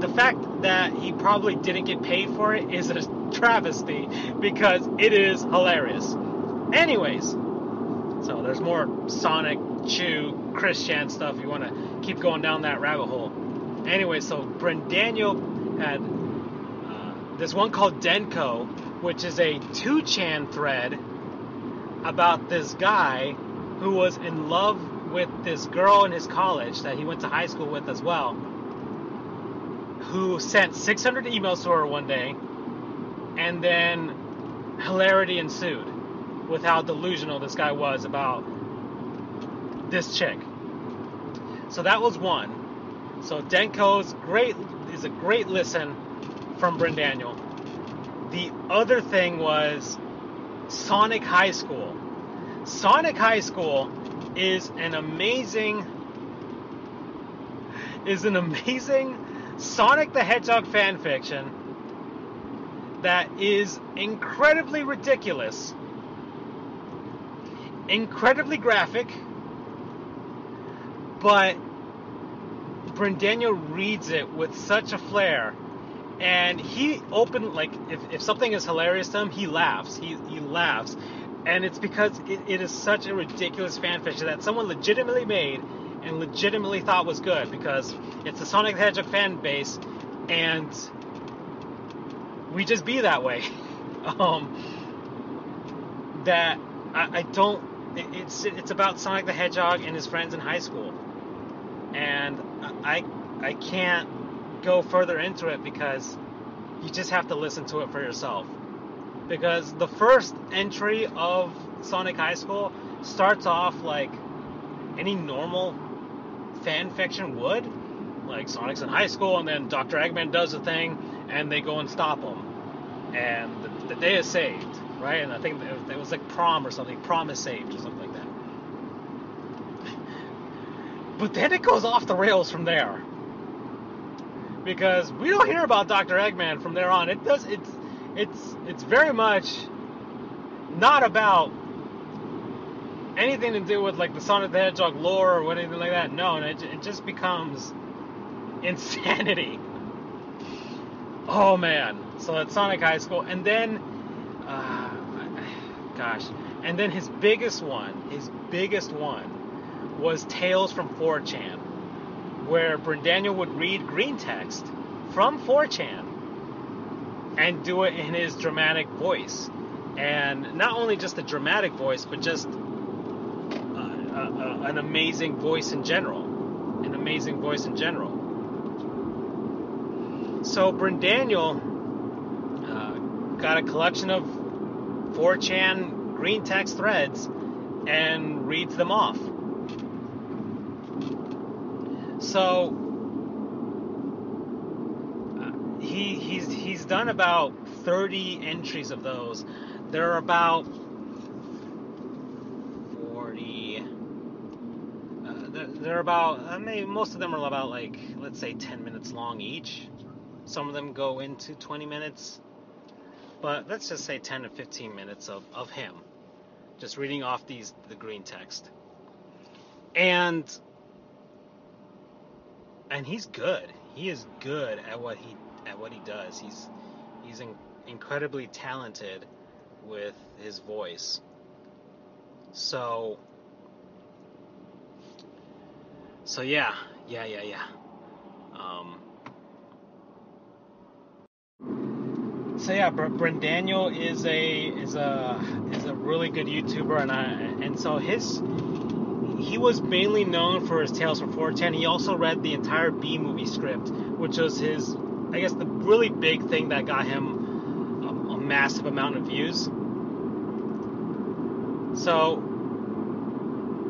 the fact that he probably didn't get paid for it is a travesty because it is hilarious. Anyways, so there's more Sonic, Chew, Christian stuff. You want to keep going down that rabbit hole. Anyway, so Brendaniel had there's one called Denko, which is a 2chan thread about this guy who was in love with this girl in his college that he went to high school with as well, who sent 600 emails to her one day, and then hilarity ensued with how delusional this guy was about this chick. So that was one. So Denko's great is a great listen from Brendaniel. The other thing was Sonic High School. Sonic High School is an amazing is an amazing Sonic the Hedgehog fan fiction that is incredibly ridiculous, incredibly graphic, but Daniel reads it with such a flair and he opened like if, if something is hilarious to him he laughs. He, he laughs. And it's because it, it is such a ridiculous fan fiction that someone legitimately made and legitimately thought was good because it's the sonic the hedgehog fan base and we just be that way. Um, that I, I don't it's it's about sonic the hedgehog and his friends in high school. And i i can't go further into it because you just have to listen to it for yourself. Because the first entry of Sonic High School starts off like any normal fan fiction would. Like Sonic's in high school, and then Dr. Eggman does a thing, and they go and stop him. And the, the day is saved, right? And I think it was like prom or something. Prom is saved or something like that. But then it goes off the rails from there because we don't hear about Dr. Eggman from there on. It does it's it's it's very much not about anything to do with like the Sonic the Hedgehog lore or anything like that. No, and it, it just becomes insanity. Oh man. So at Sonic High School, and then, uh, gosh, and then his biggest one, his biggest one, was Tales from 4chan, where Brendaniel would read green text from 4chan and do it in his dramatic voice. And not only just a dramatic voice, but just uh, uh, uh, an amazing voice in general. An amazing voice in general. So Brendaniel uh, got a collection of 4chan green text threads and reads them off. So he he's he's done about 30 entries of those. There are about 40. Uh, they're, they're about. I mean, most of them are about like let's say 10 minutes long each. Some of them go into 20 minutes, but let's just say 10 to 15 minutes of, of him, just reading off these the green text. And and he's good. He is good at what he at what he does. He's he's in, incredibly talented with his voice. So so yeah, yeah, yeah, yeah. Um, so yeah, Brendaniel is a is a is a really good YouTuber, and I and so his he was mainly known for his Tales from 4chan. He also read the entire Bee Movie script, which was his I guess the really big thing that got him a, a massive amount of views. So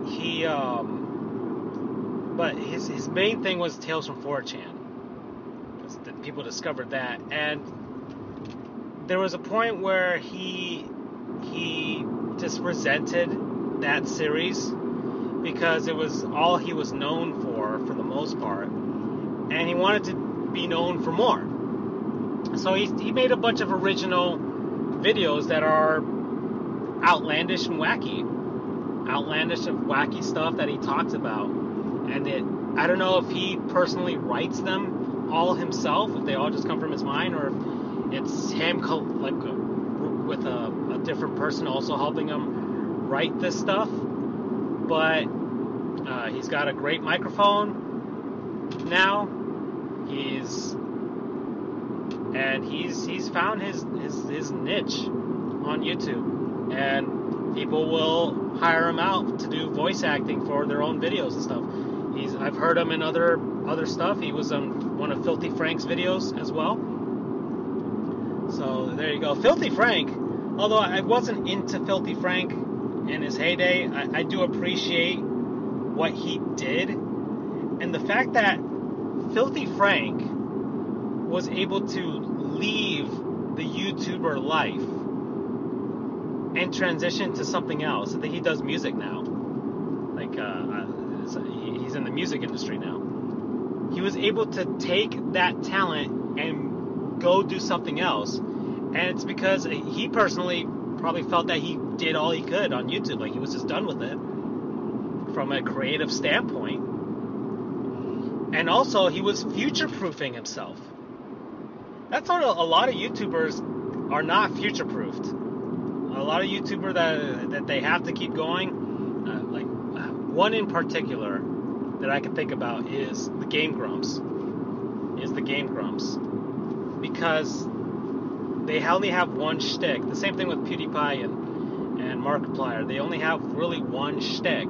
he, um, but his his main thing was Tales from 4chan. People discovered that, and there was a point where he he just resented that series because it was all he was known for for the most part, and he wanted to be known for more. So he, he made a bunch of original videos that are outlandish and wacky. Outlandish and wacky stuff that he talks about. And it, I don't know if he personally writes them all himself, if they all just come from his mind, or if it's him like uh, with a, a different person also helping him write this stuff. But uh, he's got a great microphone now He's and he's he's found his his, his niche on YouTube, and people will hire him out to do voice acting for their own videos and stuff. He's I've heard him in other other stuff. He was on one of Filthy Frank's videos as well. So there you go, Filthy Frank. Although I wasn't into Filthy Frank in his heyday, I, I do appreciate what he did, and the fact that Filthy Frank was able to leave the YouTuber life and transition to something else. I think he does music now. Like, uh, uh he's in the music industry now. He was able to take that talent and go do something else. And it's because he personally probably felt that he did all he could on YouTube. Like, he was just done with it from a creative standpoint and also he was future proofing himself. That's what a, lot of YouTubers are not future proofed. A lot of YouTuber that that they have to keep going. Uh, like uh, one in particular that I can think about is the Game Grumps. Is the Game Grumps because they only have one shtick. The same thing with PewDiePie and and Markiplier. They only have really one shtick.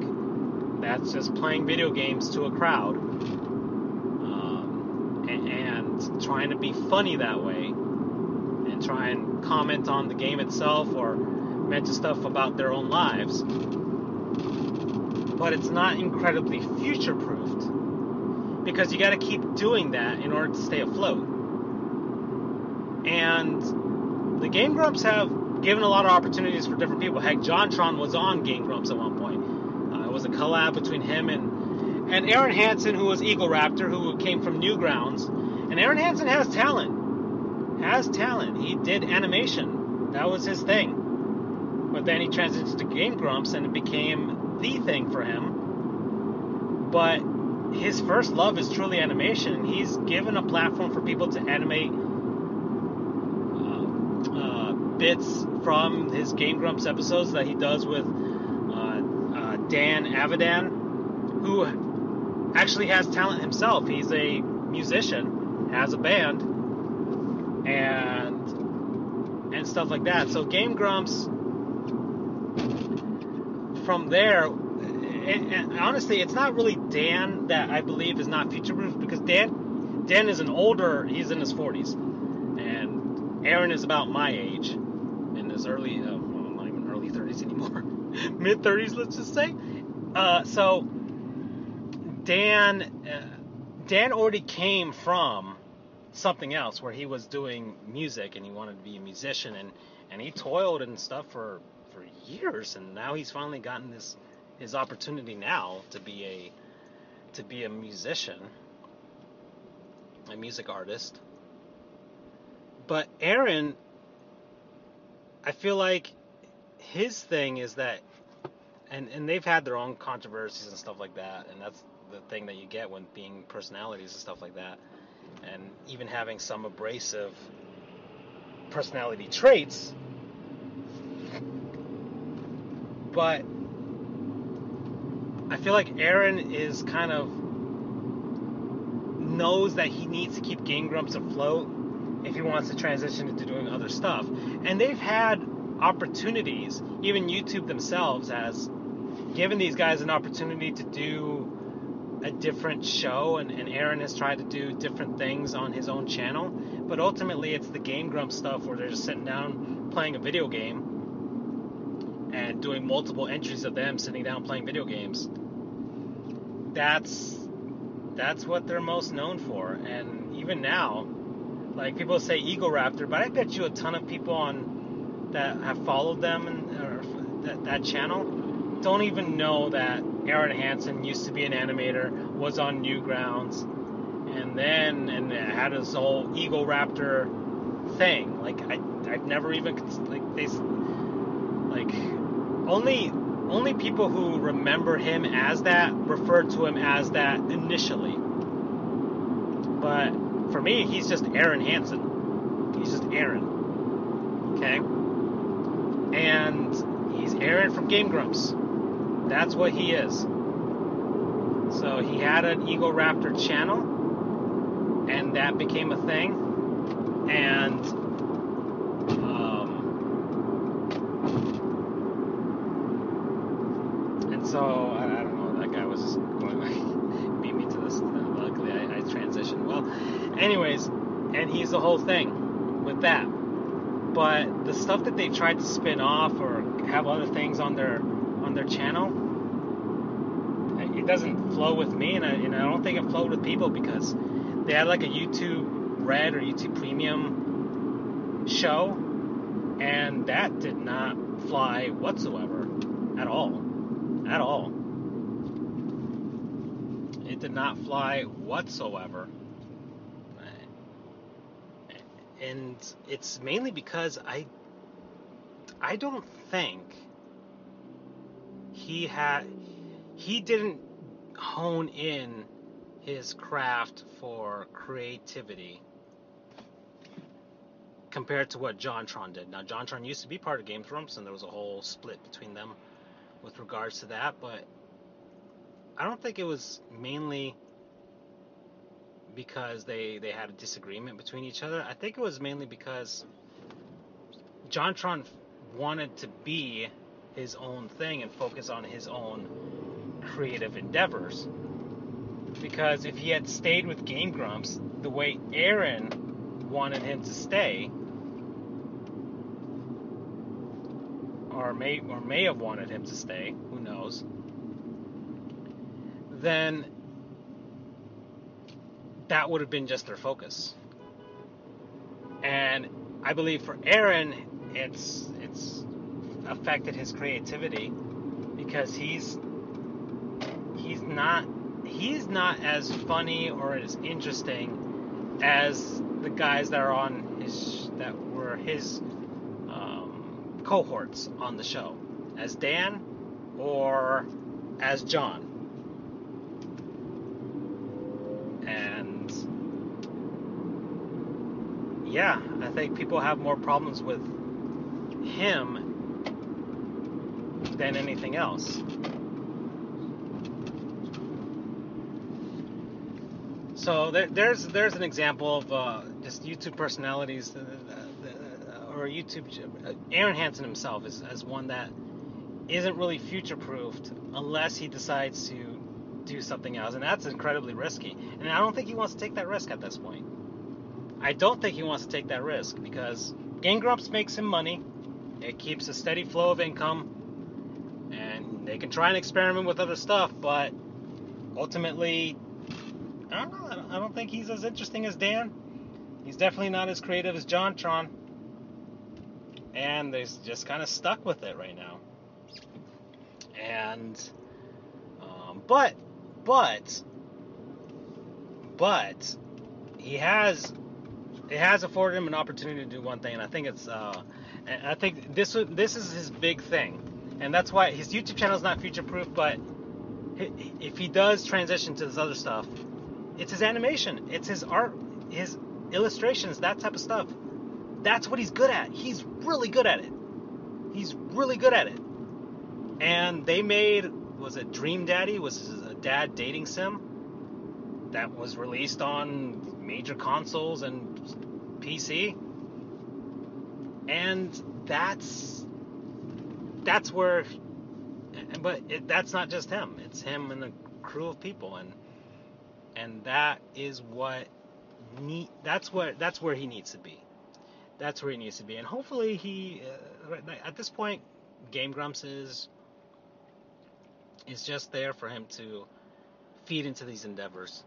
That's just playing video games to a crowd um, and trying to be funny that way and try and comment on the game itself or mention stuff about their own lives. But it's not incredibly future proofed because you got to keep doing that in order to stay afloat. And the Game Grumps have given a lot of opportunities for different people. Heck, JonTron was on Game Grumps at one point. Uh, it was a collab between him and and Arin Hanson, who was Egoraptor, who came from Newgrounds, and Arin Hanson has talent. Has talent. He did animation. That was his thing. But then he transitioned to Game Grumps and it became the thing for him. But his first love is truly animation, and he's given a platform for people to animate bits from his Game Grumps episodes that he does with uh, uh, Dan Avidan, who actually has talent himself. He's a musician, has a band, and and stuff like that. So Game Grumps, from there, and, and honestly, it's not really Dan that I believe is not future proof because Dan Dan is an older, he's in his 40s, and Arin is about my age, early, uh, well, not even early 30s anymore, mid 30s, let's just say. Uh, so Dan uh, Dan already came from something else where he was doing music and he wanted to be a musician and and he toiled and stuff for for years and now he's finally gotten this his opportunity now to be a to be a musician, a music artist. But Arin, I feel like his thing is that, and and they've had their own controversies and stuff like that, and that's the thing that you get when being personalities and stuff like that, and even having some abrasive personality traits. But I feel like Arin is kind of knows that he needs to keep Game Grumps afloat if he wants to transition into doing other stuff. And they've had opportunities, even YouTube themselves has given these guys an opportunity to do a different show, and, and Arin has tried to do different things on his own channel. But ultimately, it's the Game Grumps stuff where they're just sitting down playing a video game and doing multiple entries of them sitting down playing video games. That's that's what they're most known for. And even now, like people say Eagle Egoraptor, but I bet you a ton of people on that have followed them and or that, that channel don't even know that Arin Hanson used to be an animator, was on Newgrounds, and then and had his whole Eagle Egoraptor thing. Like I, I've never even like they like only only people who remember him as that refer to him as that initially. But for me, he's just Arin Hanson. He's just Arin. Okay? And he's Arin from Game Grumps. That's what he is. So he had an Egoraptor channel, and that became a thing. And so I, I, don't know. That guy was going like beat me to this. Luckily, I, I transitioned well. Anyways, he's the whole thing with that. But the stuff that they tried to spin off or have other things on their on their channel, it doesn't flow with me, and I, and I don't think it flowed with people because they had like a YouTube Red or YouTube Premium show, and that did not fly whatsoever at all at all. It did not fly whatsoever. And it's mainly because I I don't think he had he didn't hone in his craft for creativity compared to what JonTron did. Now JonTron used to be part of Game Grumps and there was a whole split between them with regards to that, but I don't think it was mainly because they they had a disagreement between each other. I think it was mainly because JonTron wanted to be his own thing and focus on his own creative endeavors. Because if he had stayed with Game Grumps the way Arin wanted him to stay, or may or may have wanted him to stay, who knows, then that would have been just their focus. And I believe for Arin, it's it's affected his creativity because he's he's not he's not as funny or as interesting as the guys that are on his that were his um, cohorts on the show as Dan or as John. Yeah, I think people have more problems with him than anything else. So there, there's there's an example of uh, just YouTube personalities, uh, uh, or YouTube. Uh, Arin Hanson himself is as one that isn't really future proofed unless he decides to do something else, and that's incredibly risky. And I don't think he wants to take that risk at this point. I don't think he wants to take that risk because Game Grumps makes him money. It keeps a steady flow of income, and they can try and experiment with other stuff, but ultimately, I don't know. I don't think he's as interesting as Dan. He's definitely not as creative as JonTron, and they're just kind of stuck with it right now. And, um, but, but, but, he has it has afforded him an opportunity to do one thing, and I think it's uh, I think this this is his big thing, and that's why his YouTube channel is not future proof. But if he does transition to this other stuff, it's his animation, it's his art, his illustrations, that type of stuff. That's what he's good at. He's really good at it. He's really good at it. And they made was it Dream Daddy was a dad dating sim that was released on major consoles and PC. And that's that's where but it, that's not just him. It's him and a crew of people and and that is what need that's what that's where he needs to be. That's where he needs to be. And hopefully he uh, at this point Game Grumps is is just there for him to feed into these endeavors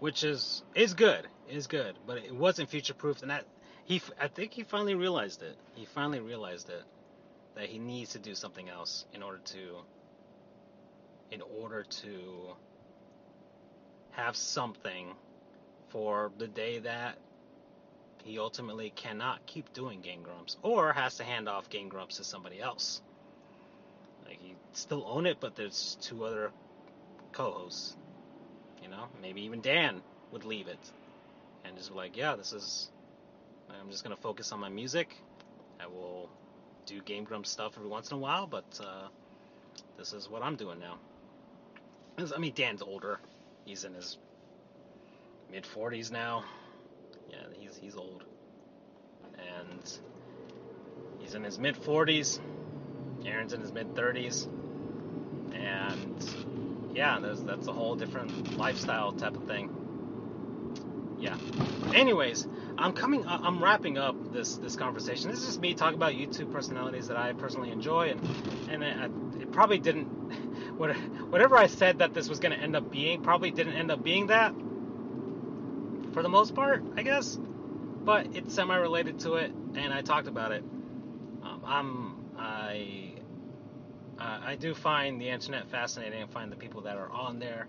which is is good, is good, but it wasn't future proof, and that he I think he finally realized it. He finally realized it that he needs to do something else in order to in order to have something for the day that he ultimately cannot keep doing Game Grumps or has to hand off Game Grumps to somebody else. Like he still own it, but there's two other co-hosts know, maybe even Dan would leave it and just like, yeah, this is. I'm just gonna focus on my music. I will do Game Grumps stuff every once in a while, but uh, this is what I'm doing now. I mean, Dan's older. He's in his mid 40s now. Yeah, he's he's old, and he's in his mid 40s. Arin's in his mid 30s, and yeah, that's a whole different lifestyle type of thing. Yeah. Anyways, I'm coming. I'm wrapping up this this conversation. This is just me talking about YouTube personalities that I personally enjoy, and and it, probably didn't. Whatever I said that this was going to end up being, probably didn't end up being that. For the most part, I guess. But it's semi-related to it, and I talked about it. Um, I'm uh, I do find the internet fascinating and find the people that are on there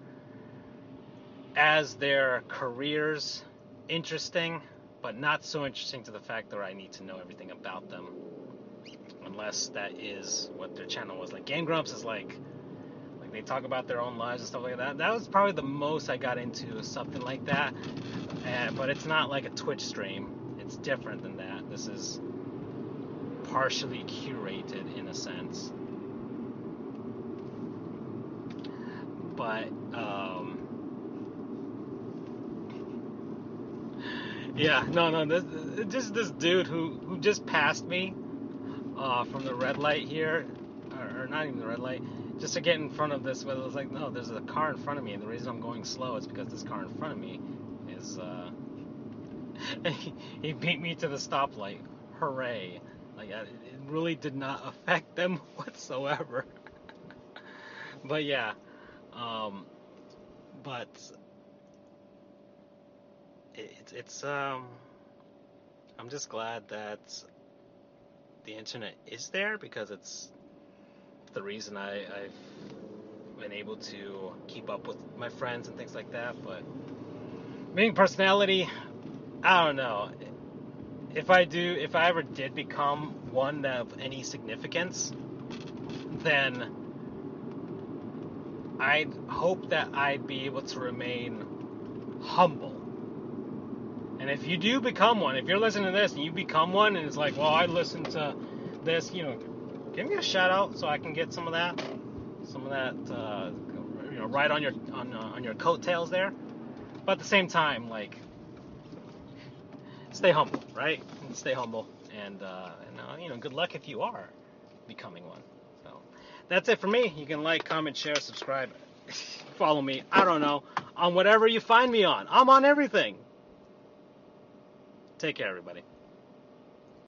as their careers interesting, but not so interesting to the fact that I need to know everything about them. Unless that is what their channel was. Like Game Grumps is like like they talk about their own lives and stuff like that. That was probably the most I got into something like that. Uh, but it's not like a Twitch stream. It's different than that. This is partially curated in a sense. But um, yeah, no, no, this just this dude who who just passed me uh, from the red light here, or, or, not even the red light, just to get in front of this. But it was like, no, there's a car in front of me, and the reason I'm going slow is because this car in front of me is. Uh, he, he beat me to the stoplight. Hooray! Like it really did not affect them whatsoever. but yeah. Um, but it, it's um, I'm just glad that the internet is there because it's the reason I, I've been able to keep up with my friends and things like that. But being personality, I don't know. If I do, if I ever did become one of any significance, then I'd hope that I'd be able to remain humble And if you do become one, if you're listening to this and you become one, and it's like, well, I listened to this, you know, give me a shout out so I can get some of that, some of that, uh, you know, right on your on uh, on your coattails there. But at the same time, like, stay humble, right? Stay humble, and uh, and uh, you know, good luck if you are becoming one. That's it for me. You can like, comment, share, subscribe, follow me. I don't know on whatever you find me on. I'm on everything. Take care, everybody.